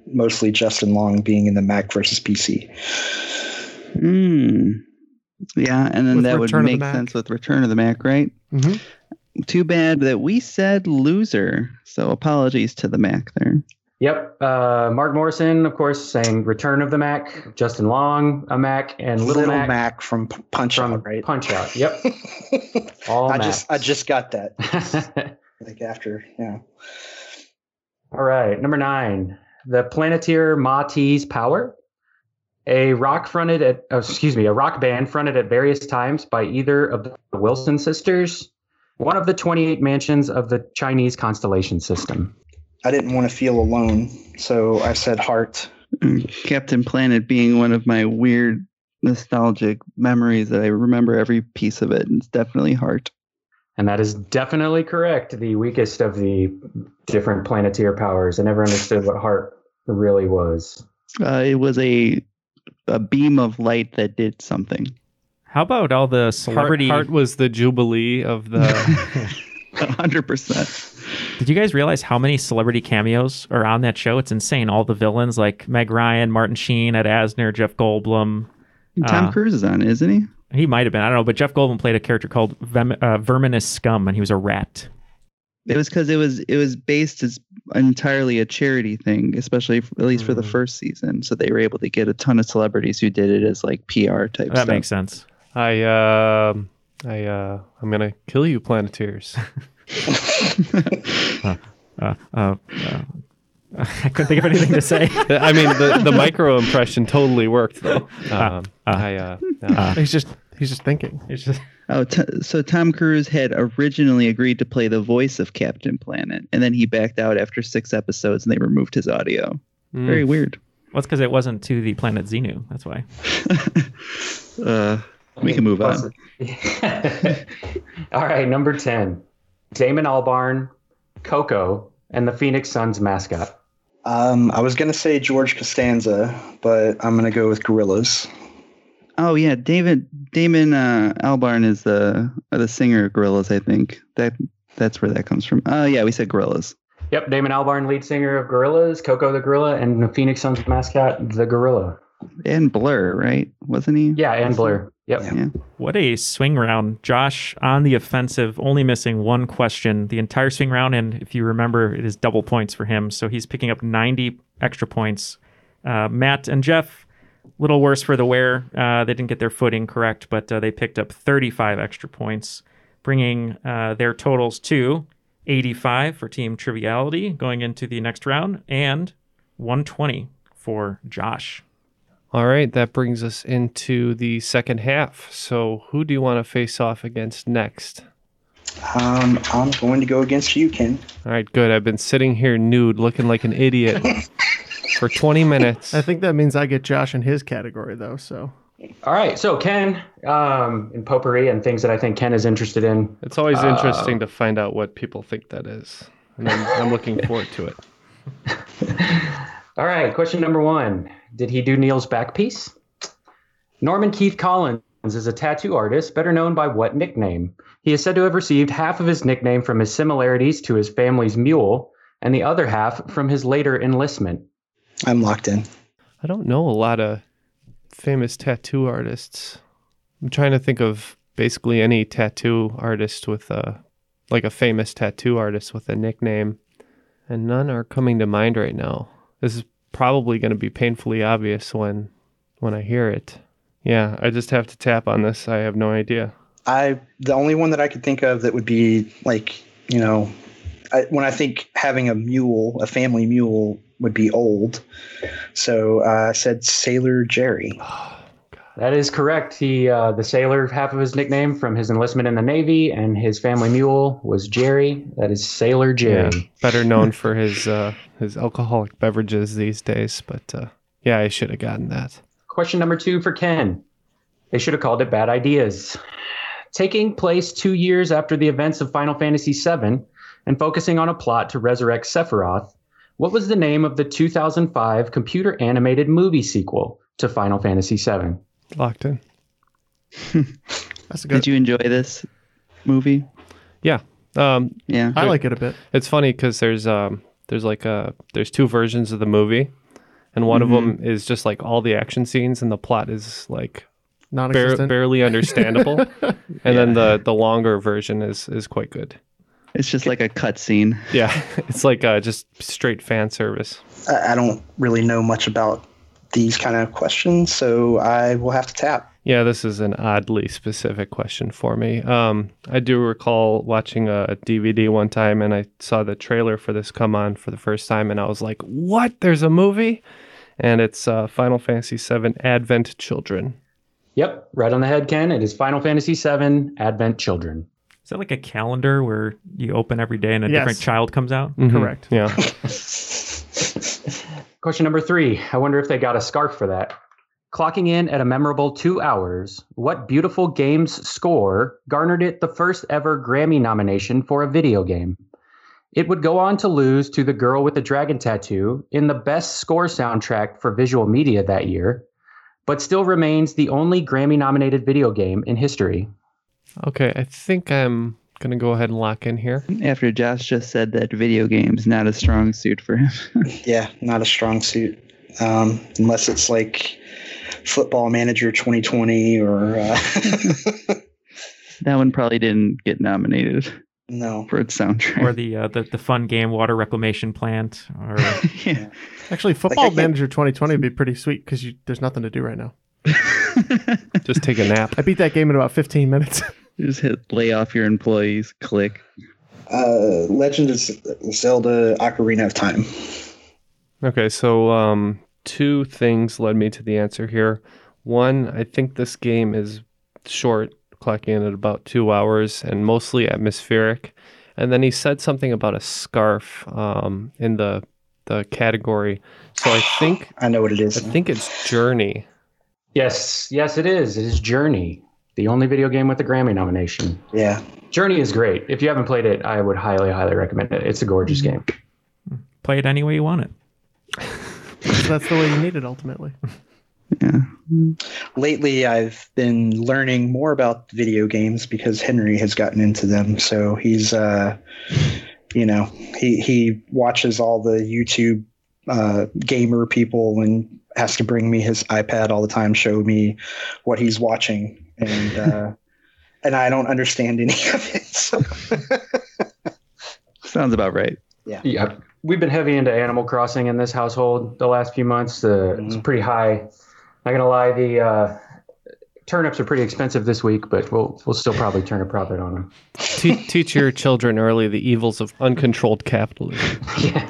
mostly Justin Long being in the Mac versus PC. Hmm. Yeah, and then that would Return of the make sense with Return of the Mack, right? Mhm. Too bad that we said loser. So apologies to the Mac there. Yep, uh, Mark Morrison, of course, saying Return of the Mack, Justin Long, a Mac, and Little, Little Mac, Mac, from Punch from Out, right? Punch Out. Yep. All I Macs. just I just got that. like after, yeah. All right, number nine, the Planeteer Ma-Ti's Power, a rock fronted at, oh, excuse me, a rock band fronted at various times by either of the Wilson sisters, One of the 28 mansions of the Chinese constellation system. I didn't want to feel alone, so I said heart. Captain Planet being one of my weird nostalgic memories that I remember every piece of it. and It's definitely heart. And that is definitely correct. The weakest of the different planeteer powers. I never understood what heart really was. Uh, it was a a beam of light that did something. How about all the celebrity? Heart, Heart was the jubilee of the. hundred percent. Did you guys realize how many celebrity cameos are on that show? It's insane. All the villains like Meg Ryan, Martin Sheen, Ed Asner, Jeff Goldblum. Tom Uh, Cruise is on, isn't he? He might have been. I don't know. But Jeff Goldblum played a character called Vem- uh, Verminous Skumm, and he was a rat. It was because it was it was based as entirely a charity thing, especially f at least for the first season. So they were able to get a ton of celebrities who did it as like PR type That stuff. makes sense. I um I uh I'm gonna kill you, Planeteers. Uh, uh, uh, I couldn't think of anything to say. I mean, the the micro impression totally worked though. Um, I uh, uh, he's just he's just thinking. It's just Oh, t- so Tom Cruise had originally agreed to play the voice of Captain Planet, and then he backed out after six episodes, and they removed his audio. Mm. Very weird. Well, it's because it wasn't to the planet Xenu. That's why. Uh, we can move on. All right, number 10. Damon Albarn, Coco, and the Phoenix Suns mascot. Um, I was gonna say George Costanza, but I'm gonna go with Gorillas. Oh yeah, David Damon uh, Albarn is the uh, the singer of Gorillaz, I think. That that's where that comes from. Oh yeah, we said Gorillas. Yep, Damon Albarn, lead singer of Gorillaz, Coco the Gorilla, and the Phoenix Suns mascot, the Gorilla. And Blur, right? Wasn't he? Yeah, and Blur. Yep. Yeah. What a swing round. Josh on the offensive, only missing one question the entire swing round. And if you remember, it is double points for him. So he's picking up 90 extra points. Uh, Matt and Jeff, little worse for the wear. Uh, they didn't get their footing correct, but uh, they picked up 35 extra points, bringing uh, their totals to 85 for Team Triviality going into the next round and 120 for Josh. All right, that brings us into the second half. So, who do you want to face off against next? Um, I'm going to go against you, Ken. All right, good. I've been sitting here nude, looking like an idiot for 20 minutes. I think that means I get Josh in his category though. So All right, so Ken, um, in potpourri and things that I think Ken is interested in. It's always Uh, interesting to find out what people think that is. And I'm, I'm looking forward to it. All right, question number one. Did he do Neal's back piece? Norman Keith Collins is a tattoo artist, better known by what nickname? He is said to have received half of his nickname from his similarities to his family's mule, and the other half from his later enlistment. I'm locked in. I don't know a lot of famous tattoo artists. I'm trying to think of basically any tattoo artist with a like a famous tattoo artist with a nickname, and none are coming to mind right now. This is probably going to be painfully obvious when when I hear it. Yeah, I just have to tap on this. I have no idea. I the only one that I could think of that would be like you know, I, when I think having a mule, a family mule, would be old. So uh, I said Sailor Jerry. That is correct. He, uh, the sailor, half of his nickname from his enlistment in the Navy, and his family mule was Jerry. That is Sailor Jerry. Yeah, better known for his uh, his alcoholic beverages these days, but uh, yeah, I should have gotten that. Question number two for Ken. They should have called it Bad Ideas. Taking place two years after the events of Final Fantasy VII and focusing on a plot to resurrect Sephiroth, what was the name of the 2005 computer animated movie sequel to Final Fantasy VII? Locked in. That's a Did you enjoy this movie? Yeah. Um, yeah. I like it a bit. It's funny because there's um there's like a there's two versions of the movie, and one Mhm. of them is just like all the action scenes, and the plot is like not Non-existent. barely understandable, and then the the longer version is is quite good. It's just like a cutscene. Yeah, it's like uh, just straight fan service. I, I don't really know much about these kind of questions, so I will have to tap. Yeah, this is an oddly specific question for me. Um, I do recall watching a DVD one time and I saw the trailer for this come on for the first time and I was like, what? There's a movie? And it's uh, Final Fantasy VII Advent Children. Yep, right on the head, Ken. It is Final Fantasy VII Advent Children. Is that like a calendar where you open every day and a Yes. different child comes out? Mhm. Correct. Yeah. Question number three. I wonder if they got a scarf for that. Clocking in at a memorable two hours, what beautiful games score garnered it the first ever Grammy nomination for a video game? It would go on to lose to The Girl with the Dragon Tattoo in the best score soundtrack for visual media that year, but still remains the only Grammy nominated video game in history. Okay, I think I'm gonna go ahead and lock in here. After Josh just said that video games not a strong suit for him. Yeah, not a strong suit. Um, unless it's like Football Manager 2020 or uh, that one probably didn't get nominated no. for its soundtrack. Or the, uh, the the fun game Water Reclamation Plant or yeah. Actually, Football can't- Manager 2020 would be pretty sweet because there's nothing to do right now. Just take a nap. I beat that game in about 15 minutes. You just hit lay off your employees, click. Uh, Legend of Zelda Ocarina of Time. Okay, so um, two things led me to the answer here. One, I think this game is short, clocking in at about two hours, and mostly atmospheric. And then he said something about a scarf um, in the the category. So I think I know what it is. I think it's Journey. Yes, yes, it is. It is Journey, the only video game with a Grammy nomination. Yeah. Journey is great. If you haven't played it, I would highly, highly recommend it. It's a gorgeous game. play it any way you want it. That's the way you need it ultimately. Yeah. Lately, I've been learning more about video games because Henry has gotten into them. So he's, uh, you know, he he watches all the YouTube uh, gamer people and has to bring me his iPad all the time, show me what he's watching, and uh, and I don't understand any of it. So Sounds about right. yeah, Yeah, we've been heavy into Animal Crossing in this household the last few months. Uh, It's pretty high. Not gonna lie, the uh, turnips are pretty expensive this week, but we'll we'll still probably turn a profit on them. Te- teach your children early the evils of uncontrolled capitalism.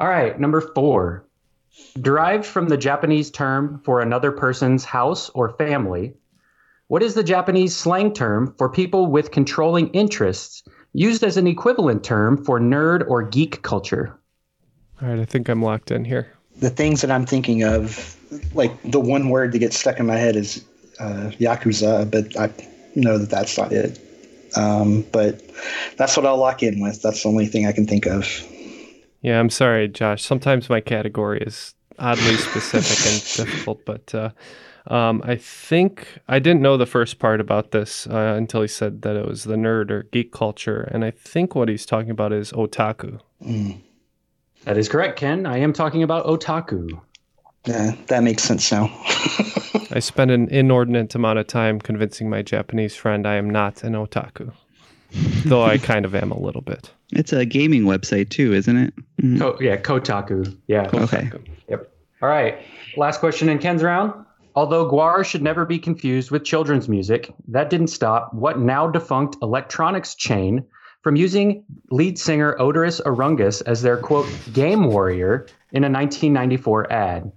All right, number four. Derived from the Japanese term for another person's house or family, what is the Japanese slang term for people with controlling interests used as an equivalent term for nerd or geek culture? All right, I think I'm locked in here. the things that I'm thinking of, like the one word that gets stuck in my head is uh, yakuza, but I know that that's not it. Um, but that's what I'll lock in with. That's the only thing I can think of. Yeah, I'm sorry, Josh. Sometimes my category is oddly specific and difficult, but uh, um, I think I didn't know the first part about this uh, until he said that it was the nerd or geek culture, and I think what he's talking about is otaku. That is correct, Ken. I am talking about otaku. Yeah, that makes sense now. I spent an inordinate amount of time convincing my Japanese friend I am not an otaku, though I kind of am a little bit. It's a gaming website too, isn't it? Mhm. Ko- yeah, Kotaku. Yeah. Okay. Yep. All right. Last question in Ken's round. Although Gwar should never be confused with children's music, that didn't stop what now defunct electronics chain from using lead singer Oderus Urungus as their quote game warrior in a 1994 ad.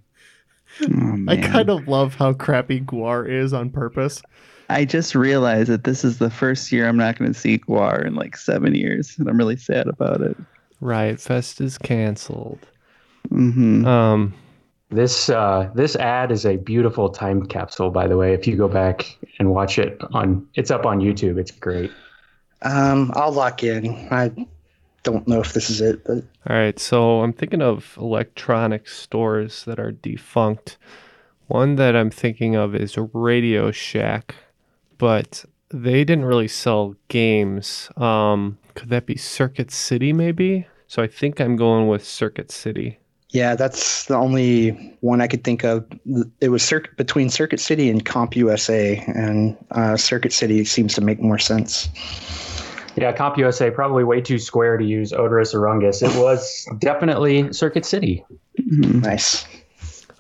Oh, I kind of love how crappy Gwar is on purpose. I just realized that this is the first year I'm not going to see Gwar in like seven years, and I'm really sad about it. Riot Fest is canceled. hmm Um, This uh, this ad is a beautiful time capsule, by the way. If you go back and watch it on, it's up on YouTube. It's great. Um, I'll lock in. I don't know if this is it, but All right, so I'm thinking of electronic stores that are defunct. One that I'm thinking of is Radio Shack, but they didn't really sell games. Um, could that be Circuit City, maybe? So I think I'm going with Circuit City. yeah, that's the only one I could think of. It was circuit between Circuit City and Comp USA, and uh, Circuit City seems to make more sense. Yeah, CompUSA probably way too square to use Oderus Urungus. It was definitely Circuit City. Nice.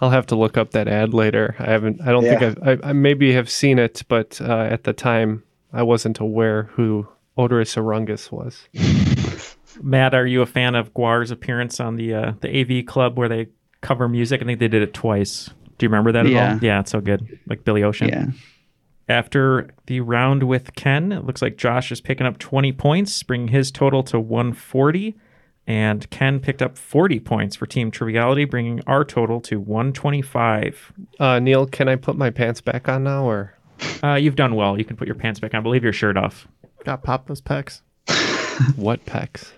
I'll have to look up that ad later. I haven't. I don't think I've, I, I maybe have seen it, but uh, at the time I wasn't aware who Oderus Urungus was. Matt, are you a fan of Gwar's appearance on the uh, the AV Club where they cover music? I think they did it twice. Do you remember that at Yeah. all? Yeah, it's so good. Like Billy Ocean. Yeah. After the round with Ken, it looks like Josh is picking up 20 points, bringing his total to 140. And Ken picked up 40 points for Team Triviality, bringing our total to 125. Uh, Neal, can I put my pants back on now, or Uh, you've done well. You can put your pants back on, but leave your shirt off. Got pop those pecs. what pecs?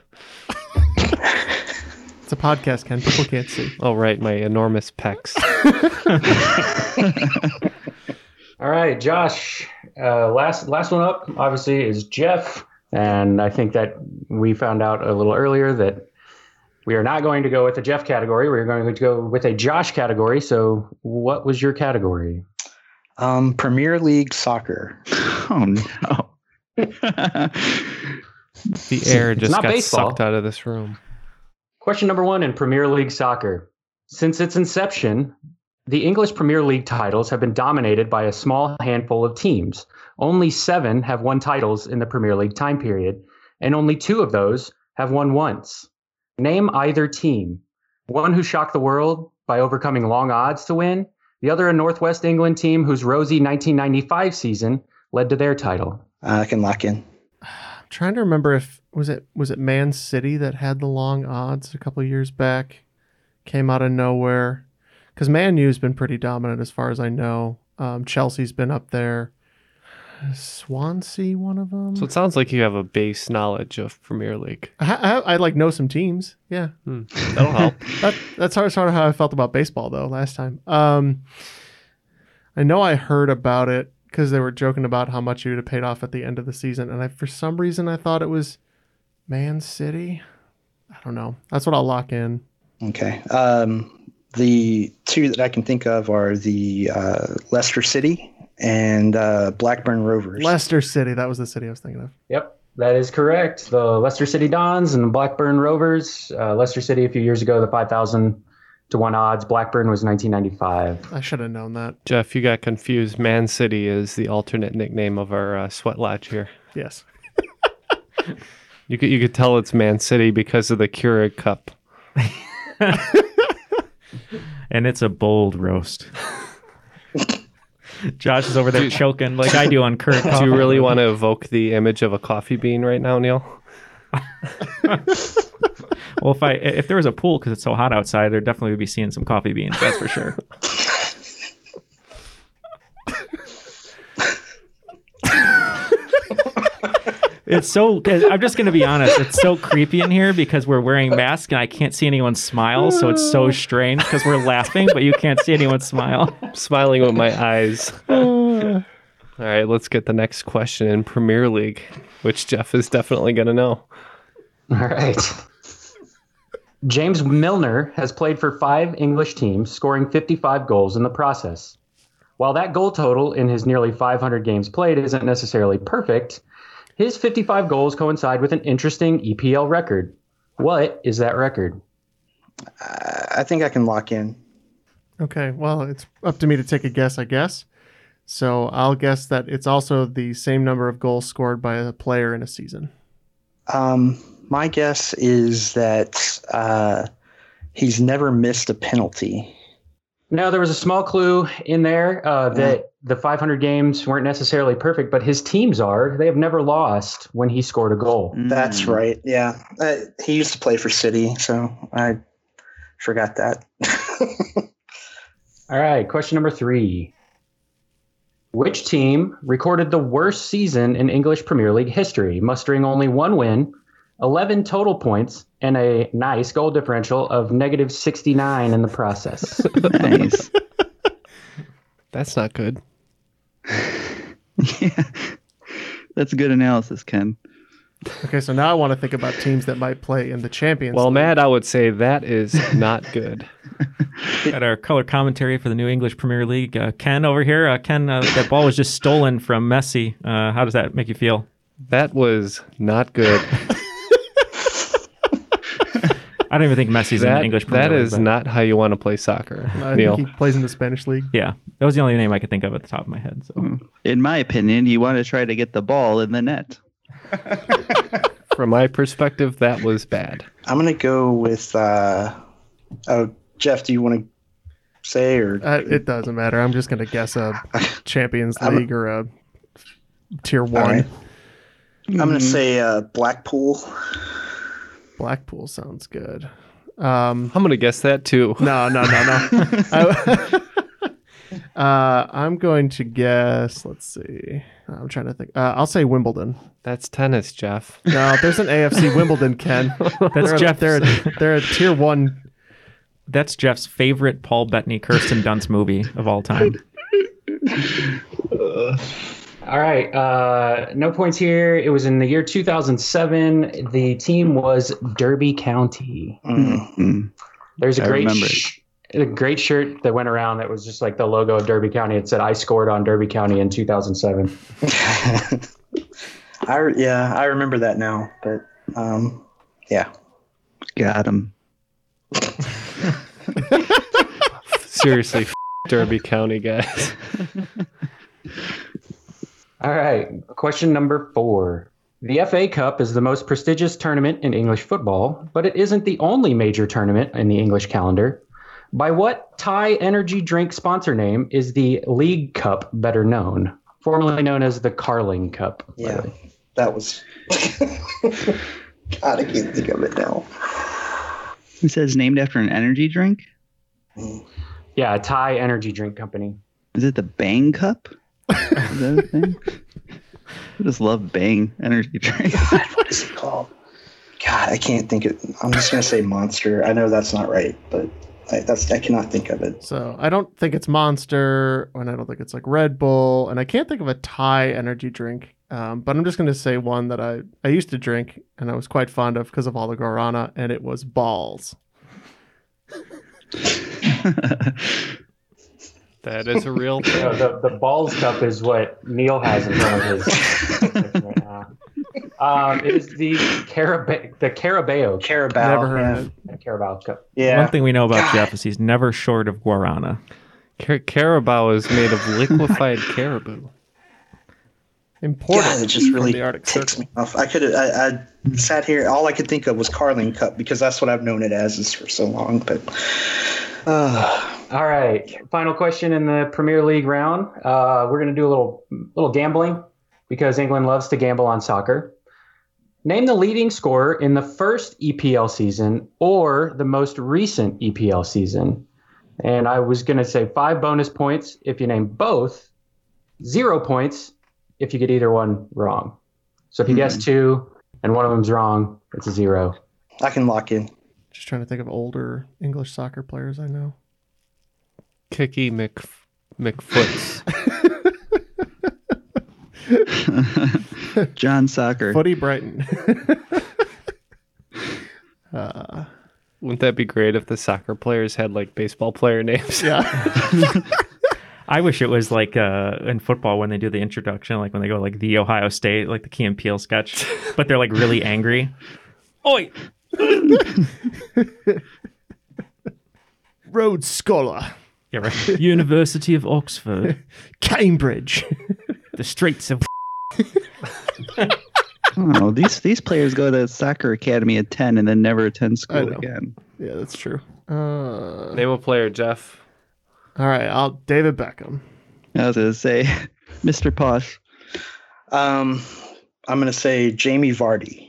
It's a podcast, Ken. People can't see. Oh, right, my enormous pecs. All right, Josh. Uh, last last one up, obviously, is Jeff, and I think that we found out a little earlier that we are not going to go with the Jeff category. We're going to go with a Josh category. So, what was your category? Um, Premier League soccer. Oh no. The air just not got baseball. sucked out of this room. Question number one in Premier League soccer. Since its inception, the English Premier League titles have been dominated by a small handful of teams. Only seven have won titles in the Premier League time period, and only two of those have won once. Name either team. One who shocked the world by overcoming long odds to win, the other a Northwest England team whose rosy 1995 season led to their title. Uh, I can lock in. I'm trying to remember if was it was it Man City that had the long odds a couple years back, came out of nowhere. Because Man U's been pretty dominant as far as I know. Um, Chelsea's been up there. Swansea, one of them. So it sounds like you have a base knowledge of Premier League. I, I, I like know some teams. Yeah, Hmm, That'll help. that, that's hard, sort of how I felt about baseball though last time. Um, I know I heard about it because they were joking about how much you would have paid off at the end of the season, and I for some reason I thought it was Man City. I don't know. That's what I'll lock in. Okay. Um, the two that I can think of are the uh, Leicester City and uh, Blackburn Rovers. Leicester City. That was the city I was thinking of. Yep, that is correct. The Leicester City Dons and the Blackburn Rovers. Uh, Leicester City a few years ago, the 5,000 to 1 odds. Blackburn was 1995. I should have known that. Jeff, you got confused. Man City is the alternate nickname of our uh, sweat lodge here. Yes. You could you could tell it's Man City because of the Keurig cup. And it's a bold roast. Josh is over there choking like I do on Kurt. Do you really want to evoke the image of a coffee bean right now, Neal? Well, if I if there was a pool because it's so hot outside, there definitely would definitely be seeing some coffee beans. That's for sure. It's so. I'm just gonna be honest. It's so creepy in here because we're wearing masks and I can't see anyone smile. So it's so strange because we're laughing, but you can't see anyone smile. Smiling with my eyes. All right, let's get the next question in Premier League, which Jeff is definitely going to know. All right. James Milner has played for five English teams, scoring 55 goals in the process. While that goal total in his nearly 500 games played isn't necessarily perfect, his 55 goals coincide with an interesting EPL record. What is that record? I think I can lock in. Okay. Well, it's up to me to take a guess, I guess. So I'll guess that it's also the same number of goals scored by a player in a season. Um, my guess is that uh, he's never missed a penalty. Now there was a small clue in there uh, that the 500 games weren't necessarily perfect, but his teams are. They have never lost when he scored a goal. That's right. Yeah. Uh, he used to play for City, so I forgot that. All right, question number three. Which team recorded the worst season in English Premier League history, mustering only one win, 11 total points, and a nice goal differential of negative 69 in the process? nice. That's not good. Yeah, that's good analysis, Ken. Okay, so now I want to think about teams that might play in the Champions. Well, League. Matt, I would say that is not good. Got our color commentary for the new English Premier League. Uh, Ken over here. Uh, Ken, uh, that ball was just stolen from Messi. Uh, how does that make you feel? That was not good. I don't even think Messi's in that, the English Premier that League. is but- not how you want to play soccer, I Neal. think he plays in the Spanish league. Yeah, that was the only name I could think of at the top of my head. So In my opinion, you want to try to get the ball in the net. From my perspective, that was bad. I'm going to go with. Uh, oh, Jeff, do you want to say or Uh, it doesn't matter. I'm just gonna guess a Champions I'm- League or a Tier One. right. I'm gonna say uh, Blackpool. Blackpool sounds good. Um, I'm gonna guess that too. No, no, no, no. I, uh, I'm going to guess. Let's see. I'm trying to think. Uh, I'll say Wimbledon. That's tennis, Jeff. No, there's an AFC Wimbledon. Ken. That's they're, a- Jeff's- They're a, they're a tier one. That's Jeff's favorite Paul Bettany Kirsten Dunst movie of all time. All right. Uh, no points here. It was in the year 2007. The team was Derby County. Mm. There's a I great, remember sh- a great shirt that went around that was just like the logo of Derby County. It said, "I scored on Derby County in 2007." I yeah, I remember that now, but um, yeah. Got him. Seriously, f- Derby County guys. All right. Question number four. The FA Cup is the most prestigious tournament in English football, but it isn't the only major tournament in the English calendar. By what Thai energy drink sponsor name is the League Cup better known? Formerly known as the Carling Cup. Yeah, that was. God, I can't think of it now. It says named after an energy drink. Hmm. Yeah, a Thai energy drink company. Is it the Bang Cup? Is that a thing? I just love Bang energy drink. What is it called? God, I can't think it. I'm just gonna say Monster. I know that's not right, but I, that's I cannot think of it. So I don't think it's Monster, and I don't think it's like Red Bull, and I can't think of a Thai energy drink. Um, but I'm just going to say one that I, I used to drink and I was quite fond of because of all the guarana, and it was Balls. That is a real thing. No, the, the Balls Cup is what Neal has in front of his right now. Um, it is the Carabao, the Carabao, Carabao. Never heard yeah. of it. Carabao Cup. Yeah. One thing we know about Jeff is he's never short of guarana. Car- Carabao is made of liquefied caribou. Important. God, it just really the Arctic ticks Circle. me off. I could I, I sat here. All I could think of was Carling Cup because that's what I've known it as is for so long. But uh, All right, final question in the Premier League round. Uh, we're going to do a little little gambling because England loves to gamble on soccer. Name the leading scorer in the first EPL season or the most recent EPL season. And I was going to say five bonus points if you name both, zero points if you get either one wrong. So if you guess two and one of them's wrong, it's a zero. I can lock in. Just trying to think of older English soccer players I know. Kicky Mc McFoots. John Soccer. Footy Brighton. uh, Wouldn't that be great if the soccer players had like baseball player names? yeah. I wish it was like uh, in football when they do the introduction, like when they go like the Ohio State, like the Key and Peele sketch, but they're like really angry. Oi! Rhodes Scholar. Yeah, right. University of Oxford, Cambridge. the streets of. Oh, these these players go to soccer academy at ten and then never attend school again. yeah, that's true. Uh, Name a player, Jeff. all right, I'll David Beckham. I was gonna say, Mr. Posh. Um, I'm gonna say Jamie Vardy.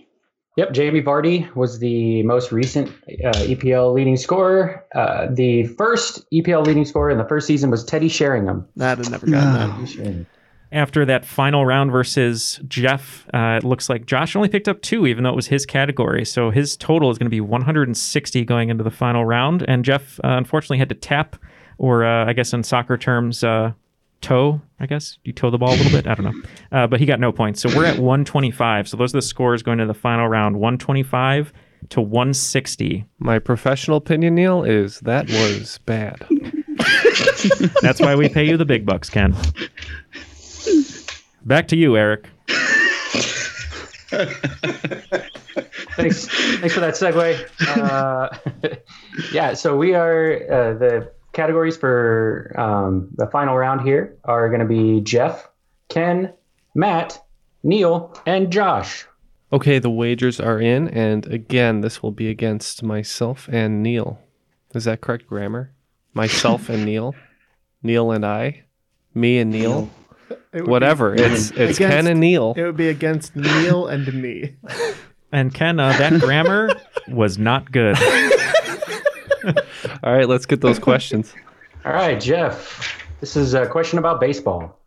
Yep, Jamie Vardy was the most recent uh, EPL leading scorer. Uh, the first EPL leading scorer in the first season was Teddy Sheringham. That had never gotten that. After that final round versus Jeff, uh, it looks like Josh only picked up two, even though it was his category. So his total is going to be 160 going into the final round. And Jeff, uh, unfortunately, had to tap, or uh, I guess in soccer terms, uh, toe. I guess you toe the ball a little bit. I don't know, uh, but he got no points. So we're at 125. So those are the scores going to the final round: 125 to 160. My professional opinion, Neal, is that was bad. That's why we pay you the big bucks, Ken. Back to you, Eric. Thanks, thanks for that segue. Uh, yeah, so we are uh, the categories for um, the final round here are going to be Jeff, Ken, Matt, Neal, and Josh. Okay, the wagers are in, and again, this will be against myself and Neal. Is that correct grammar? myself and Neal, Neal and I, me and Neal. It would be- Whatever. It's it's Ken and Neal. It would be against Neal and me. And Ken, uh, that grammar was not good. All right, let's get those questions. All right, Jeff. This is a question about baseball.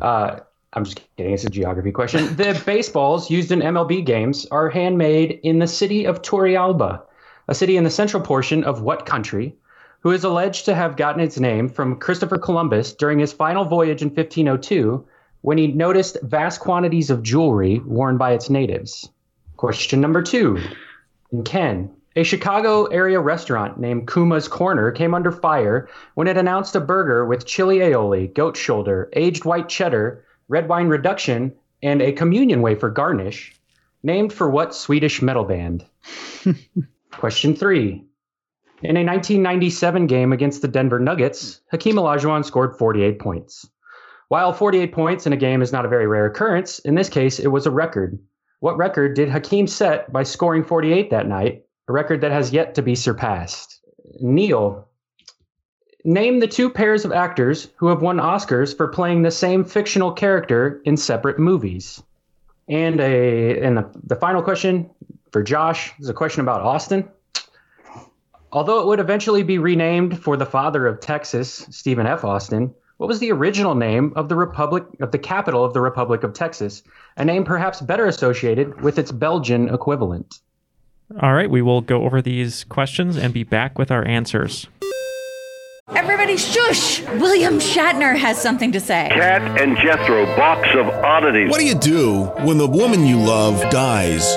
Uh, I'm just kidding. It's a geography question. The baseballs used in MLB games are handmade in the city of Turrialba, a city in the central portion of what country, who is alleged to have gotten its name from Christopher Columbus during his final voyage in 1502 when he noticed vast quantities of jewelry worn by its natives. Question number two. In Ken, a Chicago area restaurant named Kuma's Corner came under fire when it announced a burger with chili aioli, goat shoulder, aged white cheddar, red wine reduction, and a communion wafer garnish, named for what Swedish metal band? Question three. In a 1997 game against the Denver Nuggets, Hakeem Olajuwon scored 48 points. While 48 points in a game is not a very rare occurrence, in this case it was a record. What record did Hakeem set by scoring 48 that night? A record that has yet to be surpassed. Neal, name the two pairs of actors who have won Oscars for playing the same fictional character in separate movies. And a and the, the final question for Josh is a question about Austin. Although it would eventually be renamed for the father of Texas, Stephen F. Austin, what was the original name of the Republic of the capital of the Republic of Texas? A name perhaps better associated with its Belgian equivalent. All right, we will go over these questions and be back with our answers. Everybody shush! William Shatner has something to say. Kat and Jethro, box of oddities. What do you do when the woman you love dies?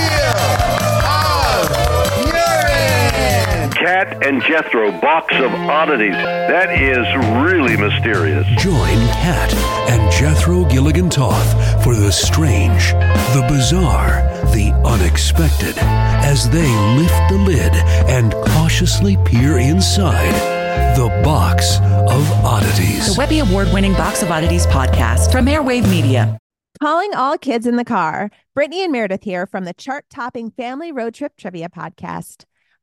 Kat and Jethro, box of oddities. That is really mysterious. Join Kat and Jethro Gilligan Toth for the strange, the bizarre, the unexpected as they lift the lid and cautiously peer inside the box of oddities. The Webby Award winning Box of Oddities podcast from Airwave Media. Calling all kids in the car. Brittany and Meredith here from the chart topping Family Road Trip Trivia Podcast.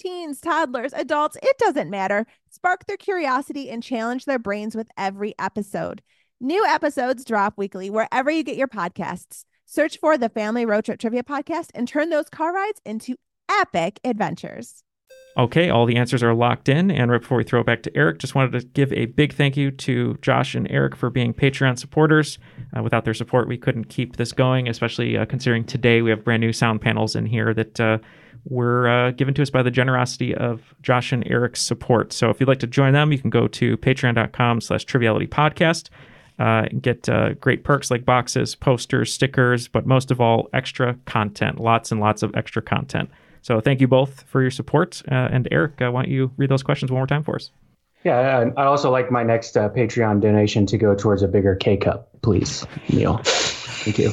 teens, toddlers, adults, it doesn't matter. Spark their curiosity and challenge their brains with every episode. New episodes drop weekly wherever you get your podcasts. Search for the Family Road Trip Trivia Podcast and turn those car rides into epic adventures. Okay, all the answers are locked in. And right before we throw it back to Eric, just wanted to give a big thank you to Josh and Eric for being Patreon supporters. Uh, without their support, we couldn't keep this going, especially uh, considering today we have brand new sound panels in here that uh, were uh, given to us by the generosity of Josh and Eric's support. So if you'd like to join them, you can go to patreon.com slash triviality podcast. Uh, and get uh, great perks like boxes, posters, stickers, but most of all, extra content. Lots and lots of extra content. So thank you both for your support. Uh, and Eric, uh, why don't you read those questions one more time for us? Yeah, I'd also like my next uh, Patreon donation to go towards a bigger K cup, please, Neal. Thank you.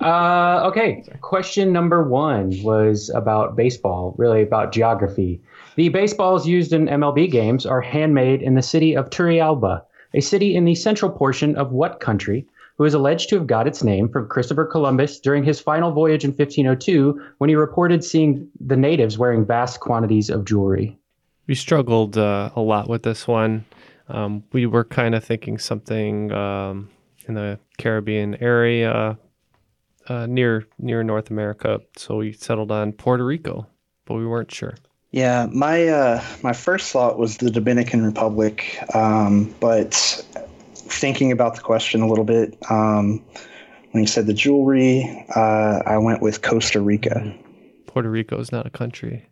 uh, okay, question number one was about baseball, really about geography. The baseballs used in MLB games are handmade in the city of Turrialba, a city in the central portion of what country, who is alleged to have got its name from Christopher Columbus during his final voyage in 1502 when he reported seeing the natives wearing vast quantities of jewelry. We struggled uh, a lot with this one. Um, we were kind of thinking something um, in the Caribbean area, uh, near near North America. So we settled on Puerto Rico, but we weren't sure. Yeah, my uh, my first thought was the Dominican Republic, um, but thinking about the question a little bit, um, When you said the jewelry, uh, I went with Costa Rica. Puerto Rico is not a country,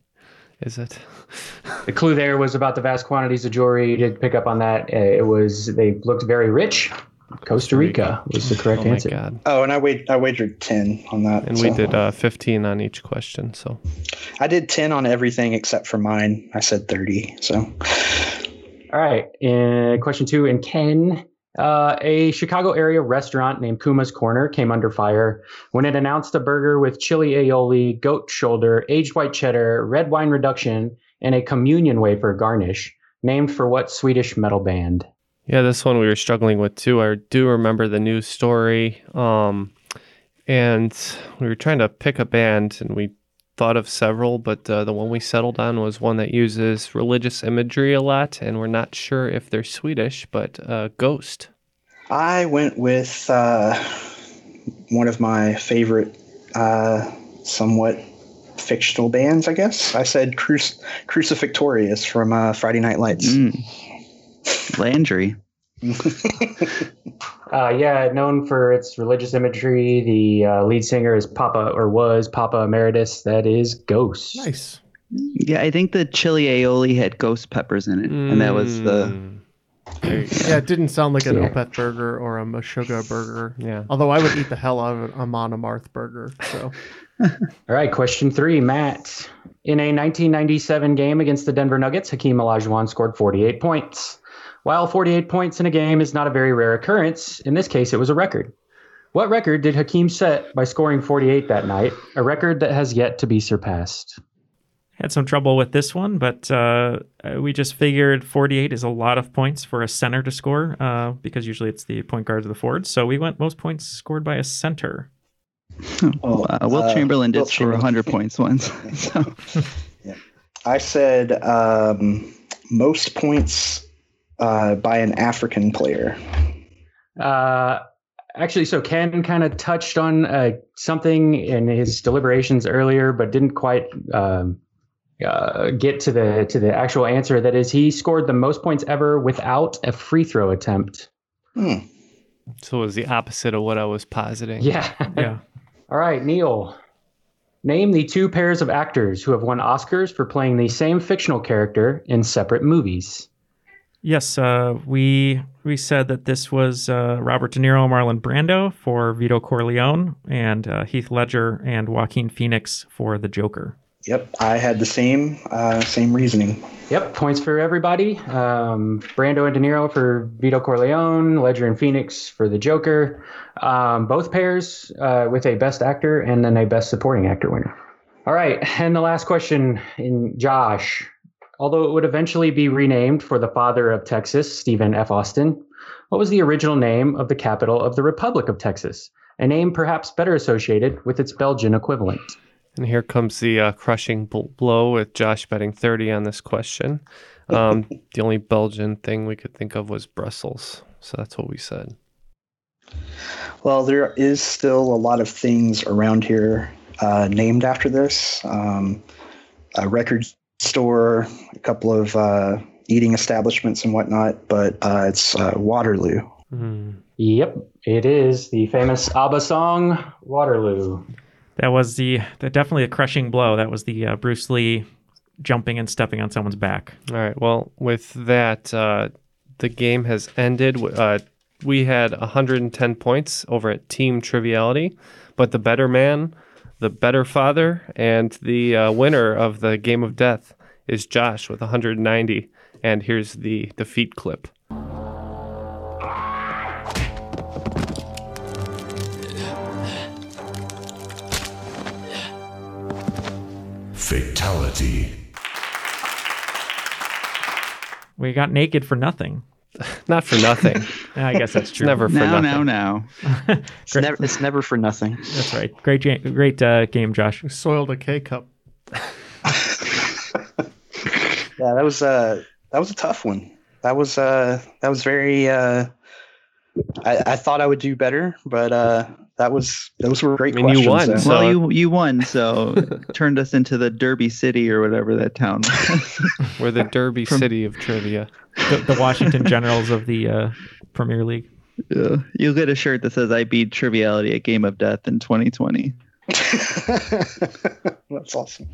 is it? The clue there was about the vast quantities of jewelry. You did pick up on that. Uh, It was they looked very rich. Costa Rica was the correct oh my answer. god. Oh, and I wait, I wagered ten on that. And we did uh, 15 on each question. So I did ten on everything except for mine. I said thirty. So All right. And question two. And Ken, uh, a Chicago area restaurant named Kuma's Corner came under fire when it announced a burger with chili aioli, goat shoulder, aged white cheddar, red wine reduction, and a communion wafer garnish, named for what Swedish metal band? Yeah, this one we were struggling with too. I do remember the news story. Um, and we were trying to pick a band and we thought of several, but uh, the one we settled on was one that uses religious imagery a lot. And we're not sure if they're Swedish, but uh, Ghost. I went with uh, one of my favorite, uh, somewhat fictional bands. I guess I said Cruci- Crucifictorious from uh, Friday Night Lights. Landry. Uh, yeah, known for its religious imagery. The uh, lead singer is Papa, or was Papa Emeritus. That is Ghost. Nice. Yeah, I think the chili aioli had ghost peppers in it, and that was the. Yeah, it didn't sound like an Yeah. Opeth burger or a Meshuggah burger. Yeah. Although I would eat the hell out of Amon Amarth burger. So All right, question three, Matt. In a 1997 game against the Denver Nuggets, Hakeem Olajuwon scored 48 points. While 48 points in a game is not a very rare occurrence, in this case it was a record. What record did Hakeem set by scoring 48 that night? A record that has yet to be surpassed. Had some trouble with this one, but uh, we just figured 48 is a lot of points for a center to score uh, because usually it's the point guards or the forwards. So we went most points scored by a center. uh, Will uh, Chamberlain did Wilt score 100 points once. So. I said um, most points uh, by an African player. Uh, actually, so Ken kind of touched on uh, something in his deliberations earlier, but didn't quite um, uh, get to the to the actual answer. That is, he scored the most points ever without a free throw attempt. So it was the opposite of what I was positing. Yeah. Yeah. All right, Neal. Name the two pairs of actors who have won Oscars for playing the same fictional character in separate movies. Yes, uh, we we said that this was uh, Robert De Niro, Marlon Brando for Vito Corleone, and uh, Heath Ledger and Joaquin Phoenix for the Joker. Yep, I had the same uh, same reasoning. Yep, points for everybody. Um, Brando and De Niro for Vito Corleone, Ledger and Phoenix for the Joker. Um, both pairs uh, with a Best Actor and then a Best Supporting Actor winner. All right, and the last question in Josh. Although it would eventually be renamed for the father of Texas, Stephen F. Austin, what was the original name of the capital of the Republic of Texas? A name perhaps better associated with its Belgian equivalent. And here comes the uh, crushing blow with Josh betting 30 on this question. Um, the only Belgian thing we could think of was Brussels. So that's what we said. Well, there is still a lot of things around here uh, named after this. Um, a record store, a couple of uh, eating establishments and whatnot, but uh, it's uh, Waterloo. Yep, it is the famous ABBA song Waterloo. That was the, the definitely a crushing blow. That was the uh, Bruce Lee jumping and stepping on someone's back. All right. Well, with that, uh, the game has ended. Uh, we had 110 points over at Team Triviality, but the better man, the better father, and the uh, winner of the Game of Death is Josh with 190. And here's the defeat clip. Fatality. We got naked for nothing. Not for nothing. I guess that's It's true. never for Now, nothing. now, now. It's never, it's never for nothing. That's right. Great, great uh, game, Josh. we soiled a K cup. Yeah, that was uh, that was a tough one. That was uh, that was very. Uh, I, I thought I would do better, but uh, that was those were great I mean, you won, though. Well, you you won, so turned us into the Derby City or whatever that town was. We're the Derby City of trivia. The, the Washington Generals of the uh, Premier League. Yeah. You'll get a shirt that says I beat Triviality at Game of Death in 2020. That's awesome.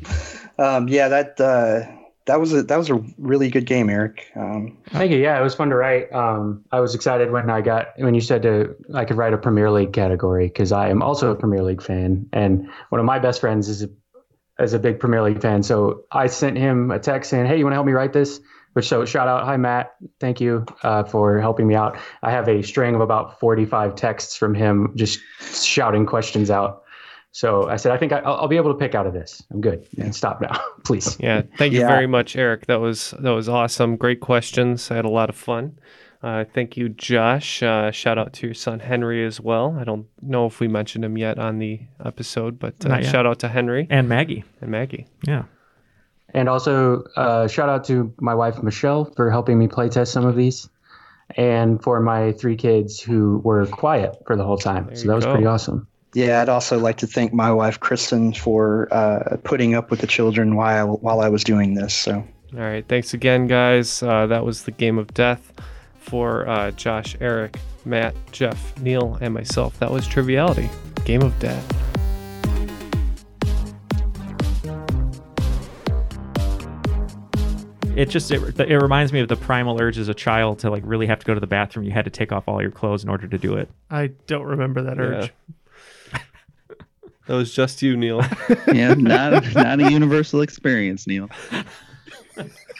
Um, yeah, that uh, that was a that was a really good game, Eric. Um, Thank you. Yeah, it was fun to write. Um, I was excited when I got when you said to I could write a Premier League category because I am also a Premier League fan, and one of my best friends is a is a big Premier League fan. So I sent him a text saying, "Hey, you want to help me write this?" Which so shout out, hi Matt, thank you uh, for helping me out. I have a string of about forty five texts from him just shouting questions out. So I said, I think I, I'll, I'll be able to pick out of this. I'm good. And stop now, please. Yeah, thank you Yeah. very much, Eric. That was that was awesome. Great questions. I had a lot of fun. Uh, thank you, Josh. Uh, shout out to your son Henry as well. I don't know if we mentioned him yet on the episode, but uh, shout out to Henry and Maggie and Maggie. Yeah. And also, uh, shout out to my wife Michelle for helping me play test some of these, and for my three kids who were quiet for the whole time. so that was go. pretty awesome. Yeah, I'd also like to thank my wife Kristen for uh, putting up with the children while while I was doing this. So All right, thanks again, guys. Uh, that was the game of death for uh, Josh, Eric, Matt, Jeff, Neal, and myself. That was Triviality, game of death. It just it, it reminds me of the primal urge as a child to like really have to go to the bathroom. You had to take off all your clothes in order to do it. I don't remember that urge. That was just you, Neal. yeah, not not a universal experience, Neil.